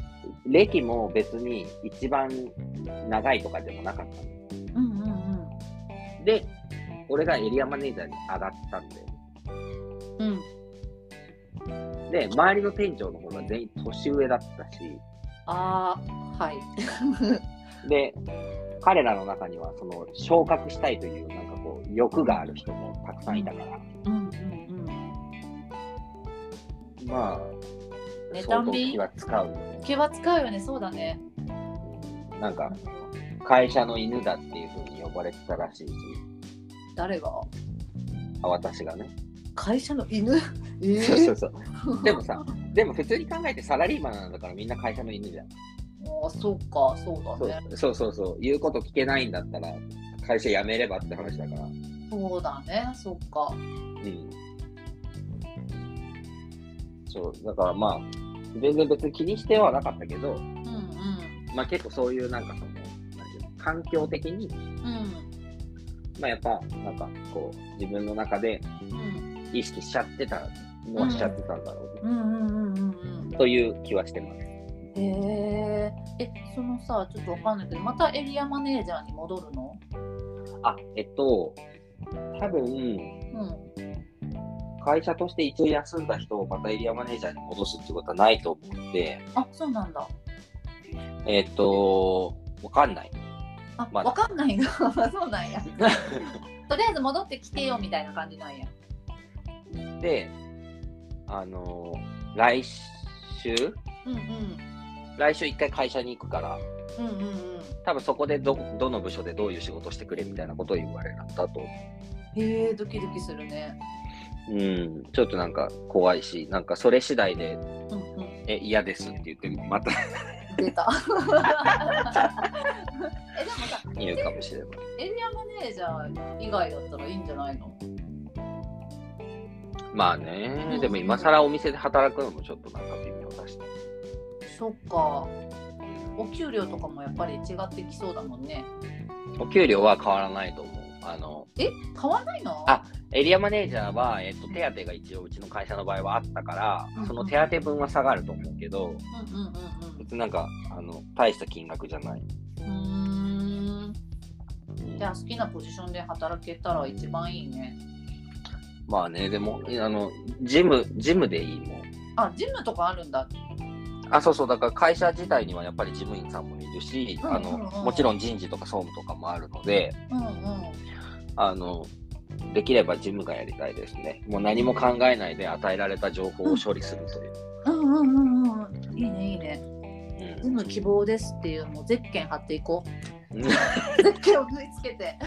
歴も別に一番長いとかでもなかったの。うんうんうんで、俺がエリアマネージャーに上がったんだよ。うんうん。で、周りの店長の方が全員年上だったし、ああはい。で、彼らの中には、その、昇格したいという、なんかこう、欲がある人もたくさんいたから、うん。うんうんまあ、妬相当み気は使うよね。気は使うよね。そうだね。なんか、会社の犬だっていう風に呼ばれてたらしいし、誰が？あ私がね。会社の犬？えそうそうそう。でもさ、でも普通に考えてサラリーマンなんだからみんな会社の犬じゃん。ああそうかそうだねそうそうそう。言うこと聞けないんだったら会社辞めればって話だから。そうだねそっかうん。そう、だからまあ、全然別に気にしてはなかったけど、うんうんまあ結構そういうなんかその環境的に、うんまあやっぱなんかこう、自分の中でうん。意識しちゃってたのはしちゃってたんだろうという気はしてます。へええそのさちょっとわかんないけどまたエリアマネージャーに戻るの？あ、えっと、多分、うん。会社として一応休んだ人をまたエリアマネージャーに戻すってことはないと思って、あそうなんだ。えっと、わかんない。あ、まだ。わかんないな。そうなんや。とりあえず戻ってきてよみたいな感じなんや。で、あの、来週？うんうん。来週一回会社に行くから、うんうんうん。多分そこでどどの部署でどういう仕事してくれみたいなことを言われるんだと。へえドキドキするね。うん、ちょっとなんか怖いし、なんかそれ次第で、うんうん。え、嫌ですって言って、また出た。えでもさ言うかもしれない。エリアマネージャー以外だったらいいんじゃないの？まあね、でも今更お店で働くのもちょっとなんか微妙だし。そっか。お給料とかもやっぱり違ってきそうだもんね。お給料は変わらないと思う。あの、え？変わんないの？あエリアマネージャーは、えっと、手当が一応うちの会社の場合はあったからうんう、んその手当分は下がると思うけど、うんうんうん別になんか、あの、大した金額じゃない。うんじゃあ好きなポジションで働けたら一番いいねまあね、でも、あの、ジム、ジムでいいもん。あジムとかあるんだあ、そうそう、だから会社自体にはやっぱり事務員さんもいるし、うんうんうんあの、もちろん人事とか総務とかもあるので、うんうんあの、できれば事務がやりたいですね。もう何も考えないで与えられた情報を処理するという。うんうんうんうんいいねいいねうん。ジム希望ですっていうもうゼッケン貼っていこう。うん。ゼッケンを縫い付けて。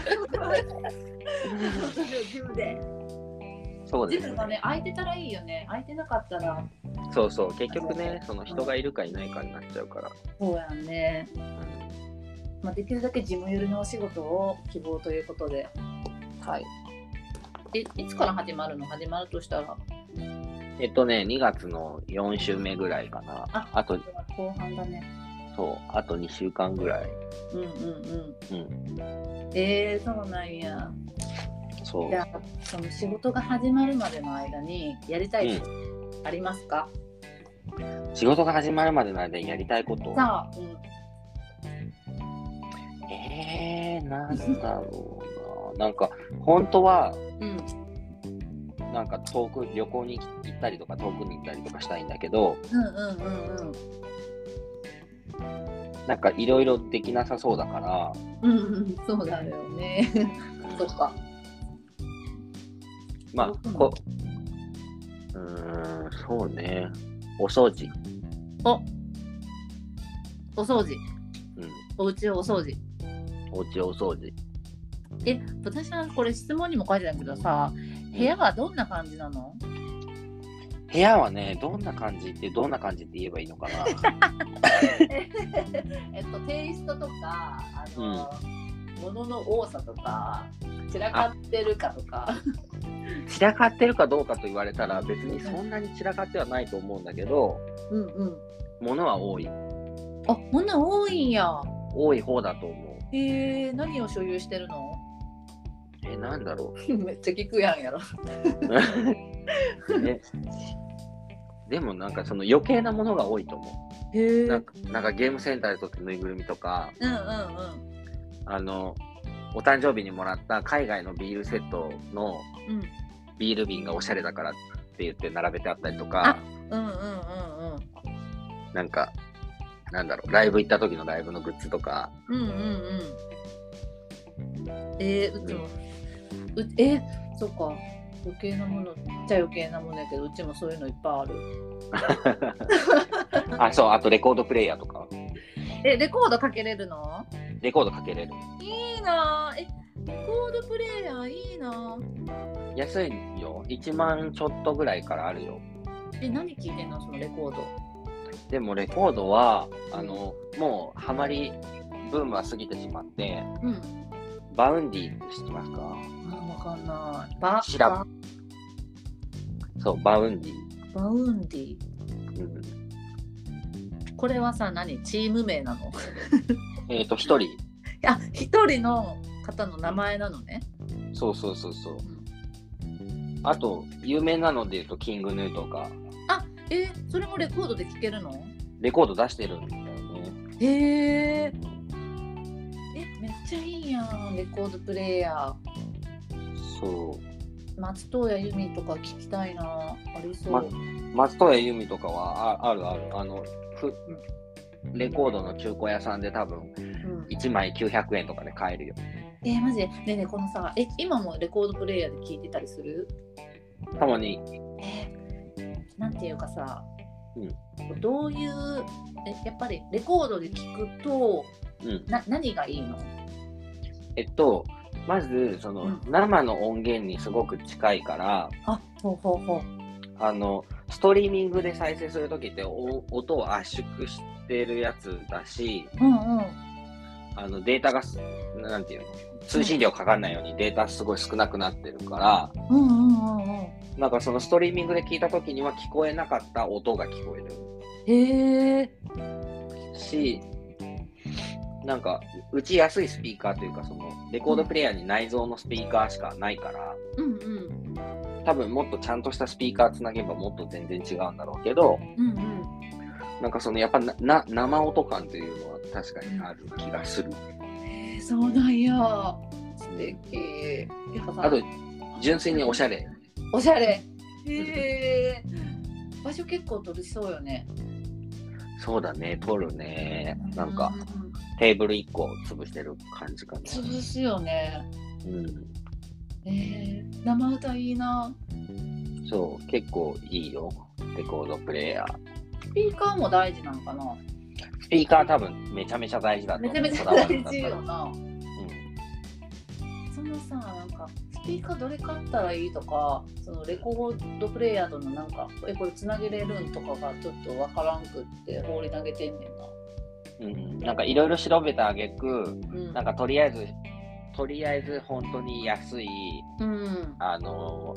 ジムでそうですジムがね空いてたらいいよね。空いてなかったら。そうそう、結局ね、その人がいるかいないかになっちゃうから。そうやんね、まあ、できるだけ事務寄りのお仕事を希望ということで。はい。えいつから始まるの？始まるとしたらえっとね、2月の4週目ぐらいかな。ああと、後半だねそう、あと2週間ぐらい。うんうんうんうん、えー、そうなんやそうじ。ゃあその仕事が始まるまでの間にやりたいことありますか、仕事が始まるまでの間にやりたいこと。さあ、うん、えー、なんだろうな。なんか、本当は、うんなんか遠く、旅行に行ったりとか、遠くに行ったりとかしたいんだけど、うんうんうんうんなんかいろいろできなさそうだから、うんうんそうだよねそっかまあ、うんこうーん、そうね。お掃除。おお掃除うん。お家お掃除お家お掃除。え私はこれ質問にも書いてたけどさ部屋はどんな感じなの？部屋はね、どんな感じって、どんな感じって言えばいいのかな。えっとテイストとかあの、物の多さとか散らかってるかとか。散らかってるかどうかと言われたら、別にそんなに散らかってはないと思うんだけど、うんうん。物は多い。あ物多いんや。多い方だと思う。へえ何を所有してるの？え、なんだろ めっちゃ聞くやんやろ。でもなんかその余計なものが多いと思う。へえ。なんかなんかゲームセンターで撮ってぬいぐるみとか、うんうんうん。あの、お誕生日にもらった海外のビールセットのうんビール瓶がおしゃれだからって言って並べてあったりとか、うんうんうんうん。なんか、なんだろう、ライブ行った時のライブのグッズとか、うんうんうん。えー、うちも、うえそっか余計なものっちゃ余計なものやけどうちもそういうのいっぱいある あ、そう、あとレコードプレイヤーとか、えレコードかけれるの？レコードかけれる。いいなぁえレコードプレーヤーいいな。安いよ。1万ちょっとぐらいからあるよ。え、何聞いてんの？そのレコード。でもレコードは、あの、もうハマりブームは過ぎてしまって、うん。 Vaundy って知ってますか？あ、わかんない。バ調べバそう、 Vaundy。Vaundy。うん、これはさ、何？チーム名なの？えっ、と、一人。あ、一人の方の名前なのね。そうそうそうそう。あと、有名なので言うと、キングヌーとか、あ、えーそれもレコードで聴けるの？レコード出してるんだよね。へえ。え、めっちゃいいやん、レコードプレイヤー。そう。松任谷由実とか聞きたいな。ありそう。ま松任谷由実とかはああるある。あの、ふレコードの中古屋さんで多分うん、1枚900円とかで買えるよ。えーマジ？でねえねえこのさえ今もレコードプレイヤーで聞いてたりする？たまに、えーなんていうかさ、うんどういうえやっぱりレコードで聞くとうん。な何がいいの？えっと、まず、その、うん。生の音源にすごく近いから、あほうほうほう。あの、ストリーミングで再生するときってお音を圧縮してるやつだし、うんうん。あのデータがす、なんていうの、通信量かかんないようにデータすごい少なくなってるから、うんうんうんうん。なんかそのストリーミングで聞いたときには聞こえなかった音が聞こえる。へえし、なんか打ちやすいスピーカーというか、そのレコードプレイヤーに内蔵のスピーカーしかないから、うんうん。多分もっとちゃんとしたスピーカーつなげばもっと全然違うんだろうけど、うんうん。なんかそのやっぱなな生音感というのは確かにある気がする。へえそうなんや。素敵。あと、純粋におしゃれ。おしゃれ。へえ。場所結構取りそうよね。そうだね、取るね。なんかううテーブル1個潰してる感じかな。潰すよねうん。えー、生歌いいなそう、結構いいよ。レコードプレイヤー。スピーカーも大事なのかなスピーカー多分めちゃめちゃ大事だ。めちゃめちゃ大事よなそのさなんかスピーカーどれ買ったらいいとかそのレコードプレイヤーとのなんかえこれつなげれるんとかがちょっとわからんくって放り投げてんねんなうん。うん、なんかいろいろ調べたあげく、うん。なんかとりあえず、とりあえず本当に安い、うん。あの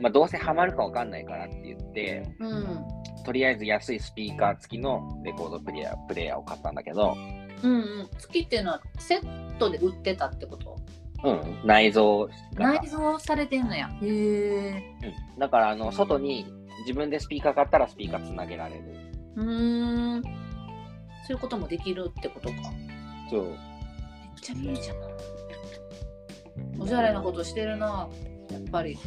まあ、どうせハマるかわかんないからって言って、うん。とりあえず安いスピーカー付きのレコードプレイヤープレイヤーを買ったんだけど、うんうん。月っていうのはセットで売ってたってこと？うん、内蔵型内蔵されてんのや。へえうん、だからあの外に自分でスピーカー買ったらスピーカーつなげられる。うーんそういうこともできるってことかそう。めっちゃいいじゃんおしゃれなことしてるなやっぱり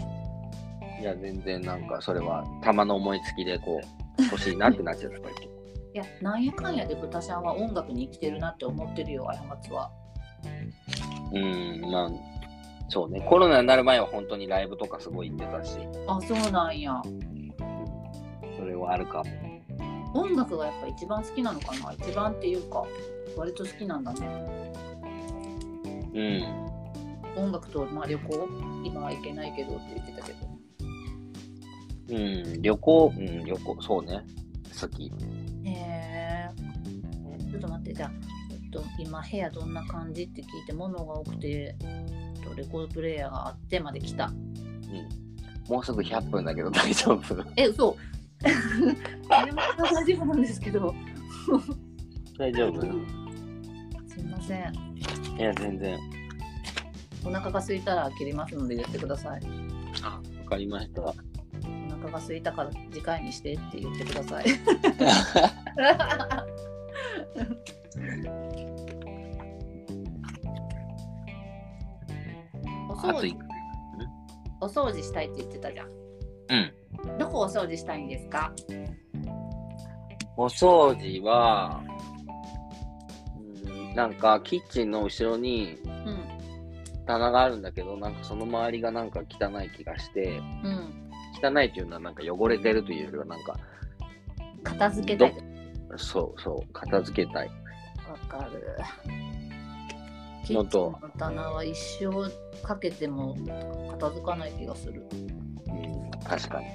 いや、全然なんかそれはたまの思いつきでこう、欲しいなってなっちゃった。いやなんやかんやで豚ちゃんは音楽に生きてるなって思ってるよ過ちはうん、まあ、そうね。コロナになる前は本当にライブとかすごい行ってたし、あそうなんやそれはあるかも。音楽がやっぱ一番好きなのかな？一番っていうか割と好きなんだねうん。音楽と、まあ、旅行？今は行けないけどって言ってたけどうん、旅行、うん、旅行、そうね。好き。へえちょっと待ってじゃあ、えっと、今部屋どんな感じって聞いて物が多くてえっとレコードプレイヤーがあってまで来たうん。もうすぐ100分だけど大丈夫。え嘘えまあ 大丈夫？なんですけど大丈夫すいません。いや、全然。お腹が空いたら切りますので言ってください。あ、わかりました。お腹が空いたから次回にしてって言ってください。お掃除。お掃除したいって言ってたじゃんうん。どこお掃除したいんですか？お掃除は、うん、なんかキッチンの後ろにうん棚があるんだけど、なんかその周りがなんか汚い気がして、うん汚いっていうのはなんか汚れてるというよりはなんか、片付けたいそうそう、片付けたい。わかるキッチンの棚は一生かけても片付かない気がする。うん、確かに。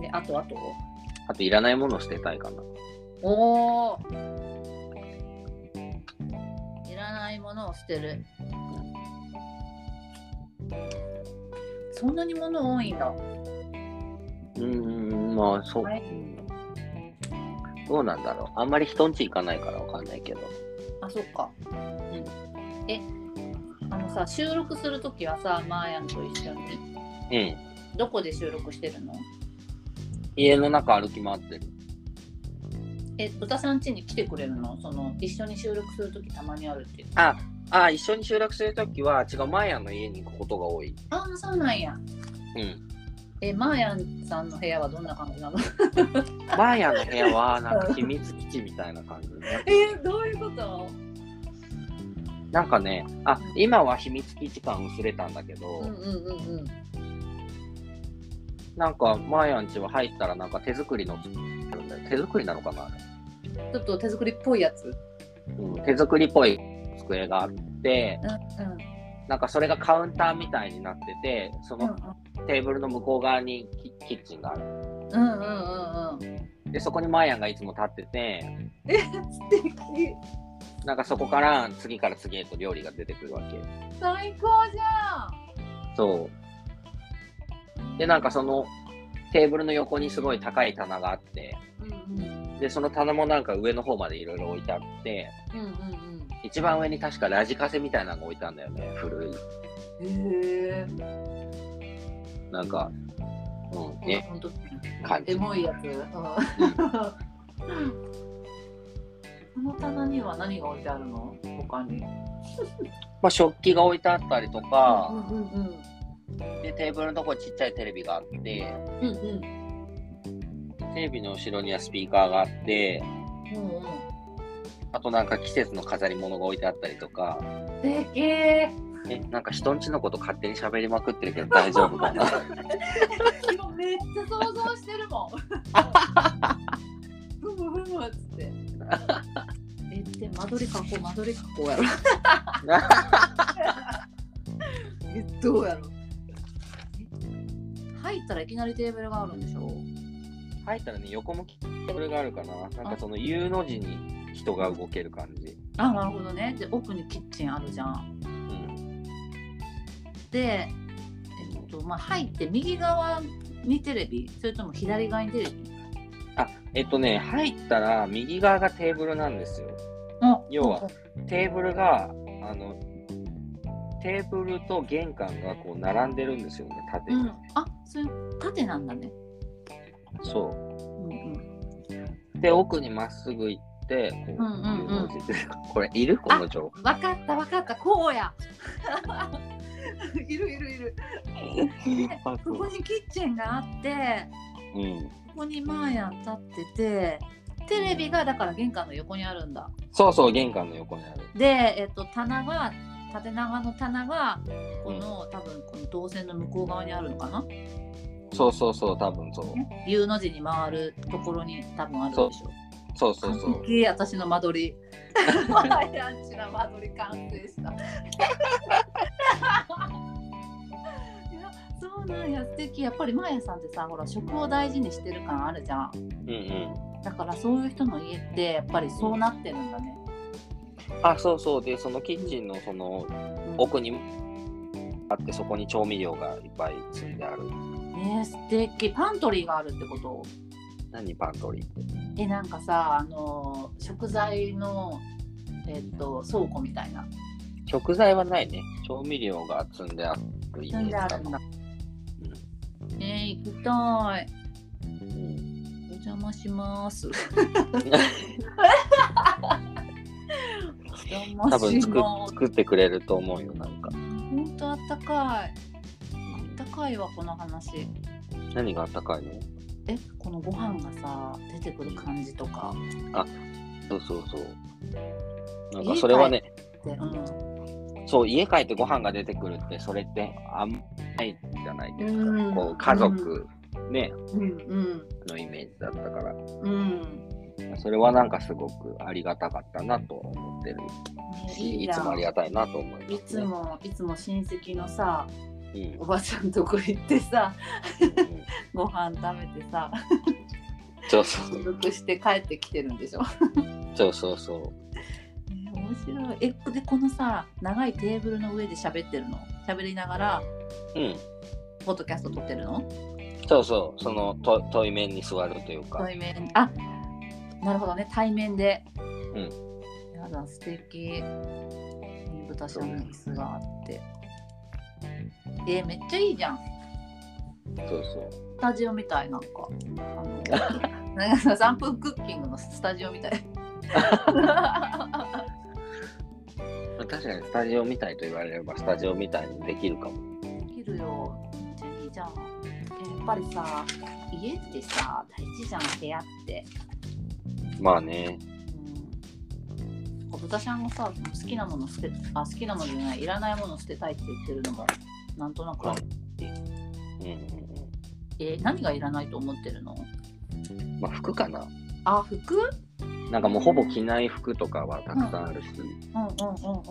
で、あとあとあと、いらないものを捨てたいかな。おおいらないものを捨てる。そんなに物多いんだ。うーん、まあ、そう。はいうんどうなんだろう。あんまり人んち行かないからわかんないけど。あ、そっか。え、あのさ、収録するときはさ、マーヤンと一緒に、うん。どこで収録してるの？家の中歩き回ってる。え、豚さん家に来てくれるの？その、一緒に収録するときたまにあるって。あ、あ、一緒に収録するときは、違う、マーヤンの家に行くことが多い。ああ、そうなんや。うん。え、マーヤンさんの部屋はどんな感じなの？マーヤンの部屋は、なんか秘密基地みたいな感じになってる えどういうこと？なんかね、あ、今は秘密基地感薄れたんだけど、うんうんうんうん。なんか、マーヤン家は入ったらなんか手作りの。手作りなのかなちょっと手作りっぽいやつ。うん、手作りっぽい机があって、うんうん。なんかそれがカウンターみたいになってて、そのテーブルの向こう側にキキッチンがある。うんうんうんうん。で、そこにマーヤンがいつも立ってて、え、素敵。なんかそこから次から次へと料理が出てくるわけ。最高じゃそう。で、なんかそのテーブルの横にすごい高い棚があって、ん。うんうん。で、その棚もなんか上の方までいろいろ置いてあって、うんうん一番上に確かラジカセみたいなのが置いてあるんだよね、古い。うん。へえ。なんか、うん、ね、感じエモいやつ。うん。この棚には何が置いてあるの？他に。まあ、食器が置いてあったりとか、うんうんうん。で、テーブルのとこにちっちゃいテレビがあって、うんうん。テレビの後ろにはスピーカーがあって、うんうん。あとなんか季節の飾り物が置いてあったりとか、でけえ、なんか人んちのこと勝手に喋りまくってるけど大丈夫かな？めっちゃ想像してるもん。ふむふむっつって。え、で、間取り書こう、間取り書こうやろ。え、どうやろえ入ったらいきなりテーブルがあるんでしょ？入ったらね、横向きテーブルがあるかな。なんかその U の字に人が動ける感じ。あ、なるほどね。で、奥にキッチンあるじゃん。うん。で、えっと、まあ、入って右側にテレビ？それとも左側にテレビ？あ、えっとね、入ったら右側がテーブルなんですよ。あ要はテーブルが、あの、テーブルと玄関がこう並んでるんですよね、縦に。うん、あそういう縦なんだね。そうんうん、う。で、奥にまっすぐ行って、こう、うんうんうんこれ、いるこの情報。わかったわかったこうや いるいるいる ここにキッチンがあってうん。ここにマーヤン立っててテレビがだから玄関の横にあるんだそうそう、玄関の横にある。で、えっと、棚が縦長の棚がこの、多分この動線の向こう側にあるのかな？そうそうそう、多分そう。U の字に回るところに多分あるでしょ。そう。そうそう完。璧私の間取り。マーヤンチの間取り完成した。いやそうなんや。素敵。やっぱりマーヤさんってさほら食を大事にしてる感あるじゃん。うんうん。だからそういう人の家ってやっぱりそうなってるんだね、あ、そうそう。で、そのキッチンのその奥にあって、そこに調味料がいっぱい積んである。ねえ素敵パントリーがあるってこと？何パントリーって？えなんかさあの食材のえっと倉庫みたいな食材はないね。調味料が積んであるイメージあるんだ。えー、行きたいうんお邪魔します 多分作作ってくれると思うよ、なんか。ほんとあったかい。あったかいわこの話。何があったかいの？えこのご飯がさ出てくる感じとか。そうそうそう。なんかそれはね、でうん。そう、家帰ってご飯が出てくるって、それってあんまないじゃないですか。うん。こう家族、ね、うんうん。のイメージだったから。うんそれはなんかすごくありがたかったなと思ってるねし、いつもありがたいなと思います、ね。いつもいつも親戚のさうん、おばちゃんとこ行ってさうんご飯食べてさそうそうして帰ってきてるんでしょ？そうそうそう。え面白い。えでこのさ長いテーブルの上で喋ってるの？喋りながらうん。ポッドキャスト撮ってるの？そうそう、そのと対面に座るというか。対面あなるほどね対面で。うん。やだ素敵。豚シャンの椅子があって。えめっちゃいいじゃん。そうそう。スタジオみたいなんか。あの なんか3分クッキングのスタジオみたい。まあ確かにスタジオみたいと言われればスタジオみたいにできるかも。できるよ。めっちゃいいじゃん。えやっぱりさ、家ってさ、大事じゃん、部屋って。まあね。うん。豚ちゃんがさ、好きなもの捨て、あ、好きなものじゃない、いらないもの捨てたいって言ってるのも、なんとなくある。うんうんえ何がいらないと思ってるの？うん。まあ服かな。あ、服？なんかもうほぼ着ない服とかはたくさんあるし。うんうんうんう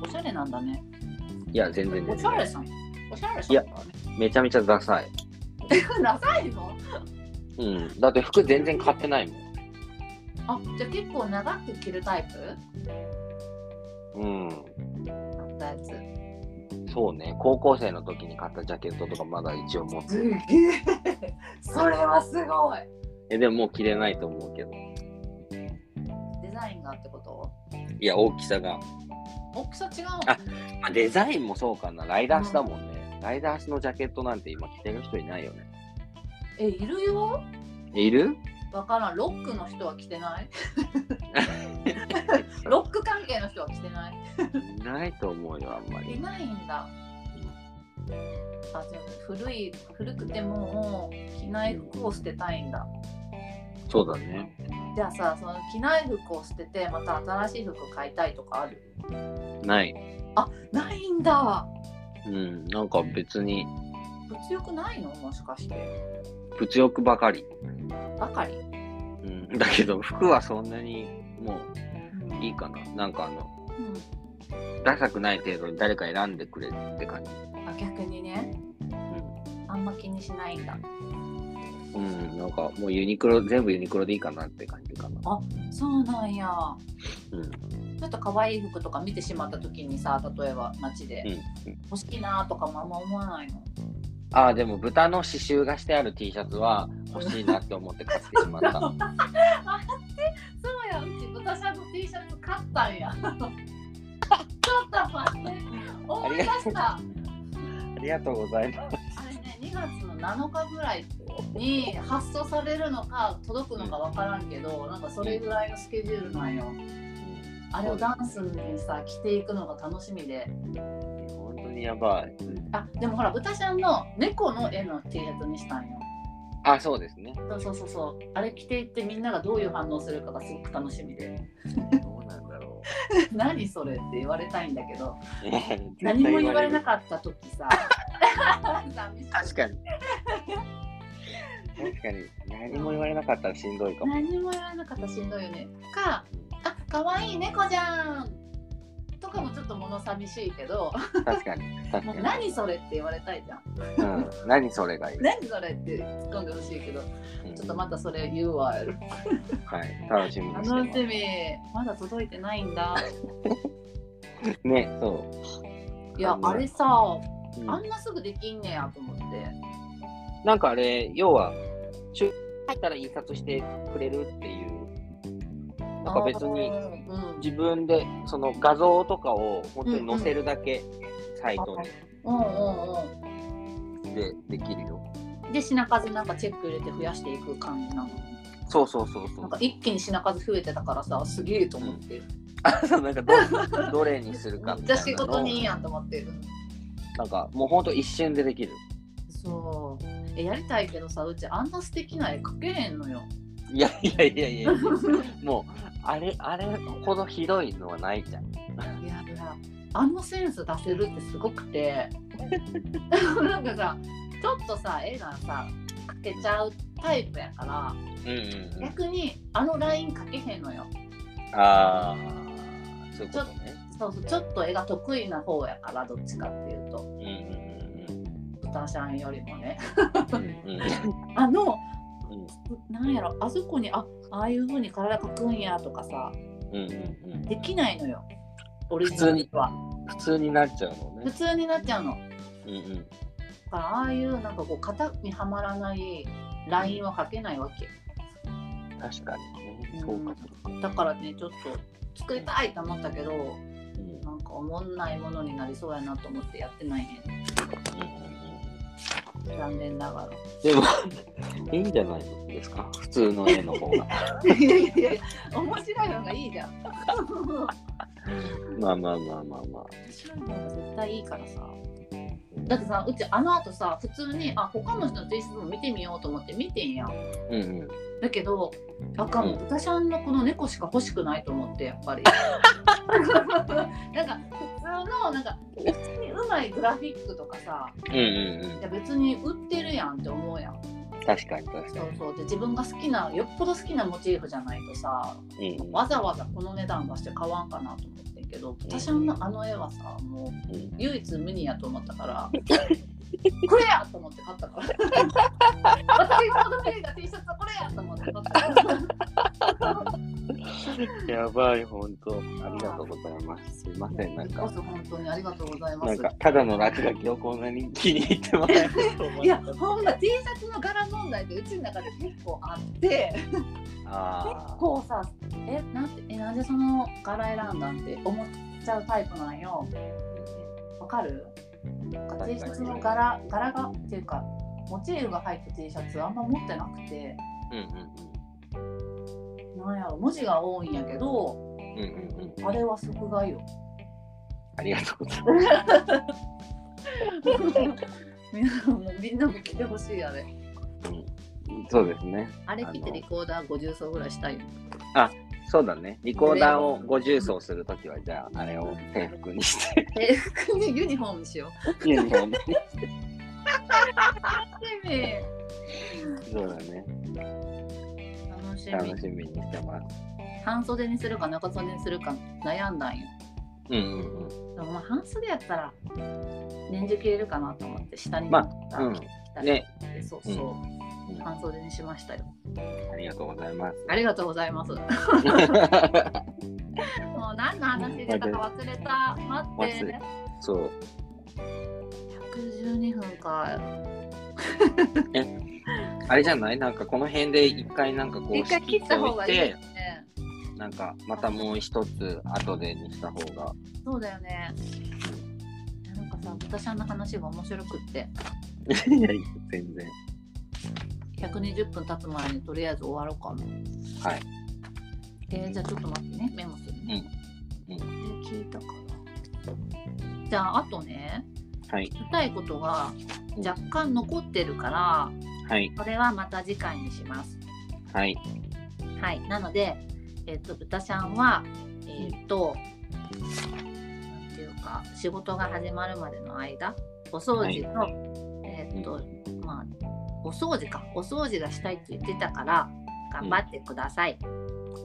ん。おしゃれなんだね。いや、全然お全然。しゃれさん。おしゃれさんいや。めちゃめちゃダサい。ダサいの？うん。だって服全然買ってないもん。あ、じゃあ結構長く着るタイプ？うん。あったやつ。そうね。高校生の時に買ったジャケットとかまだ一応持ってる。すげえ。それはすごい。え、でももう着れないと思うけど。デザインがってこと？いや、大きさが。大きさ違うの？あまあ、デザインもそうかな。ライダースだもんね。ライダースのジャケットなんて今着てる人いないよね。え、いるよえいる？わからん。ロックの人は着てない？ロック関係の人は着てない？いないと思うよ、あんまり。いないんだ。あ、じゃあ古い、古くても着ない服を捨てたいんだ。そうだね。じゃあさ、その着ない服を捨てて、また新しい服買いたいとかある？ない。あ、ないんだ。うん。なんか別に、物欲ないの？もしかして。物欲ばかり。ばかり？うん。だけど、服はそんなにもういいかな。なんかあの、うん。ダサくない程度に誰か選んでくれるって感じ。あ、逆にね。あんま気にしないんだ。うん。うん。なんかもうユニクロ、全部ユニクロでいいかなって感じかな。そうなんや。うん。ちょっと可愛い服とか見てしまった時にさ、例えば街でうん。欲しいなとかもあんま思わないの？ああ、でも豚の刺繍がしてある T シャツは欲しいなって思って買ってしまった。そうや、うち豚さんの T シャツ買ったんや。ちょっと待って。思い出した。ありがとうございます。あれね、2月の7日ぐらいに発送されるのか届くのか分からんけど、なんかそれぐらいのスケジュールなんよ。あれをダンスにさ、着ていくのが楽しみで。にやばい。あ、でもほら、豚ちゃんの猫の絵の T シャツにしたんよ。あ、そうですね。そうそうそうそう。あれ着ていってみんながどういう反応するかがすごく楽しみで。どうなんだろ 何それって言われたいんだけど、何も言われなっかった時さ。確かに。確かに。何も言われなかったらしんどいかも。何も言われなかったらしんどいよね。か、あ、可愛い猫じゃんもちょっと物寂しいけど、確かに。確かに。何それって言われたいじゃん。うん。何それがいい。何それって突っ込んでほしいけど、うんちょっとまたそれ言うわ。はい。楽しみに楽し。み。まだ届いてないんだ。ね、そう。いや、あれさ、うんあんなすぐできんねやと思って。なんかあれ、要は、中入ったら印刷してくれるっていう。なんか別にうん自分でその画像とかを本当に載せるだけ、サイトうんうんにでできるよ。うん。で、品数なんかチェック入れて増やしていく感じなの？そうそうそうそうなんか。一気に品数増えてたからさ、すげえと思って。うなんかど どれにするかみじゃあたいなのを仕事にいいやんと思ってる。なんかもうほんと一瞬でできる。そう。え、やりたいけどさ、うちあんな素敵な絵描けへんのよ。いやいやいやいや、もうあれあれほどひどいのはないじゃん。いやいや、あのセンス出せるってすごくて。なんかさ、ちょっとさ、絵がさ、描けちゃうタイプやからうんうんうん。逆にあの LINE かけへんのよああ、そういうことね。そうそうちょっと絵が得意な方やからどっちかっていうとうんうん豚ちゃんよりもねうんうん。う んあのうんなんやろあそこにあああいう風に体描くんやとかさうんうんうん。できないのよオリジナルは普通になっちゃうの普ね。通になっちゃうのうんうん。だからああいうなんかこう型にはまらないラインは描けないわけ確かにね。そうかそうか。だからねちょっと作りたいと思ったけどうんなんか思んないものになりそうやなと思ってやってないねうんうんうん残念ながらでも、いいんじゃないですか？普通の絵の方が。いやいやいや面白いのがいいじゃんまあまあまあまあまあ。面白いのが絶対いいからさだってさうちあの後さ普通にあ他の人の T シャツも見てみようと思って見てんやん。うんうん。だけどあかん、うん。豚ちゃんのこの猫しか欲しくないと思ってやっぱり。なんか普通のなんか普通にうまいグラフィックとかさうんうんいや別に売ってるやんって思うやん。うん。確かに確かそうそう。で自分が好きなよっぽど好きなモチーフじゃないとさに。うん。わざわざこの値段出して買わんかなと思って。んけど豚ちゃんのあの絵はさもううん。唯一無二やと思ったから これやと思って買ったから。私が求めていた T シャツはこれやと思って買ったから やばい、ほんと。ありがとうございます。すいません、なんか。本当にありがとうございますなんか、ただの落書きをこんなに気に入ってもらえると思いやほんま T シャツの柄問題ってうちの中で結構あって結あ構さえなんてえなんでその柄選んだんって思っちゃうタイプなんよわかる？T シャツの柄柄がっていうかモチーフが入った T シャツあんま持ってなくてあ。うんうんなんやろ文字が多いんやけどうん。うんうんうん。あれは即買いよありがとうございます。みんなもみんなも来てほしいあれそうですね。あれ着てリコーダー50層ぐらいしたいよそうだね。リコーダーを50層するときは、じゃあ、あれを制服にして、制服にユニフォームにしようユニフォームに楽 そうだね。しみ。楽しみにしてます。半袖にするか中袖にするか悩んだんようんうんうん。でもまあ半袖やったら年中着れるかなと思って下にまあうん。ね、そうそう、うん。半袖にしましたよ。ありがとうございます。ありがとうございます。もう何の話出たか忘れた。待って。そう。112分かあれじゃない？なんかこの辺で一回なんかこう一回切った方がいね。なんかまたもう一つ後でにした方が。そうだよね。なんかさ豚ちゃんの話が面白くって。いやいや、全然。120分経つ前にとりあえず終わろうかな。はい。えー、じゃあちょっと待ってね。メモするね、うん。えー聞いたかな。じゃああとねはい。聞きたいことが若干残ってるからはい。これはまた次回にしますはい。はいなのでえっ、と豚ちゃんはえっ、となんていうか仕事が始まるまでの間お掃除の、えっ、とまあお掃除かお掃除がしたいって言ってたから頑張ってください、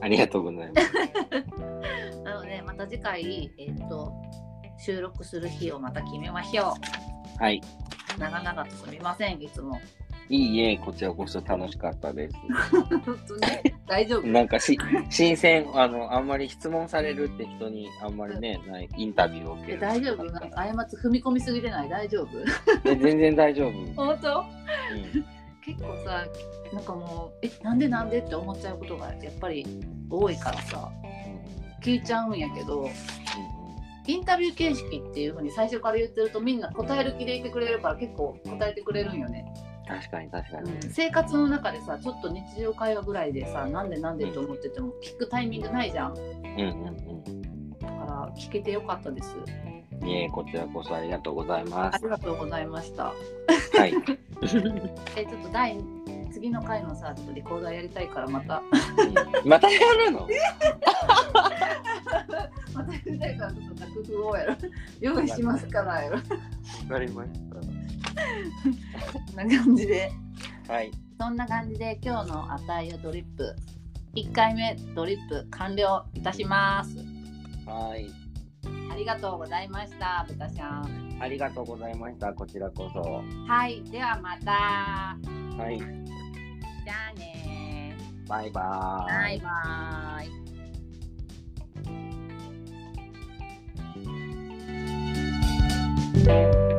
ありがとうございます。なのでまた次回えっ、と収録する日をまた決めましょはい。う長々とすみませんいつも。いいえ、こちらこそ楽しかったです。本当に大丈夫。なんかし、新鮮、あの、あんまり質問されるって人にあんまりね、ないインタビューを受ける。え大丈夫？なんか過ち踏み込みすぎて。ない大丈夫え全然大丈夫。うん。本当結構さなんかもうえなんでなんでって思っちゃうことがやっぱり多いからさ。聞いちゃうんやけどインタビュー形式っていう風に最初から言ってるとみんな答える気でいてくれるから結構答えてくれるんよね、確かに確かに。生活の中でさちょっと日常会話ぐらいでさなんでなんでと思ってても聞くタイミングないじゃんだうんうんから聞けてよかったですうん。いえ、こちらこそありがとうございます。ありがとうございましたはい。えちょっと第次の回のさちょっとリコーダーやりたいからまた またやるの？またやりたいからちょっと楽譜をやろ 用意しますからやろわかりましこんな感じでた。はい。そんな感じで今日の値をドリップ1回目ドリップ完了いたしますはい。ありがとうございました豚ちゃんありがとうございました。こちらこそ。はいではまたはい。じゃあねバイバーイ。バイバイ you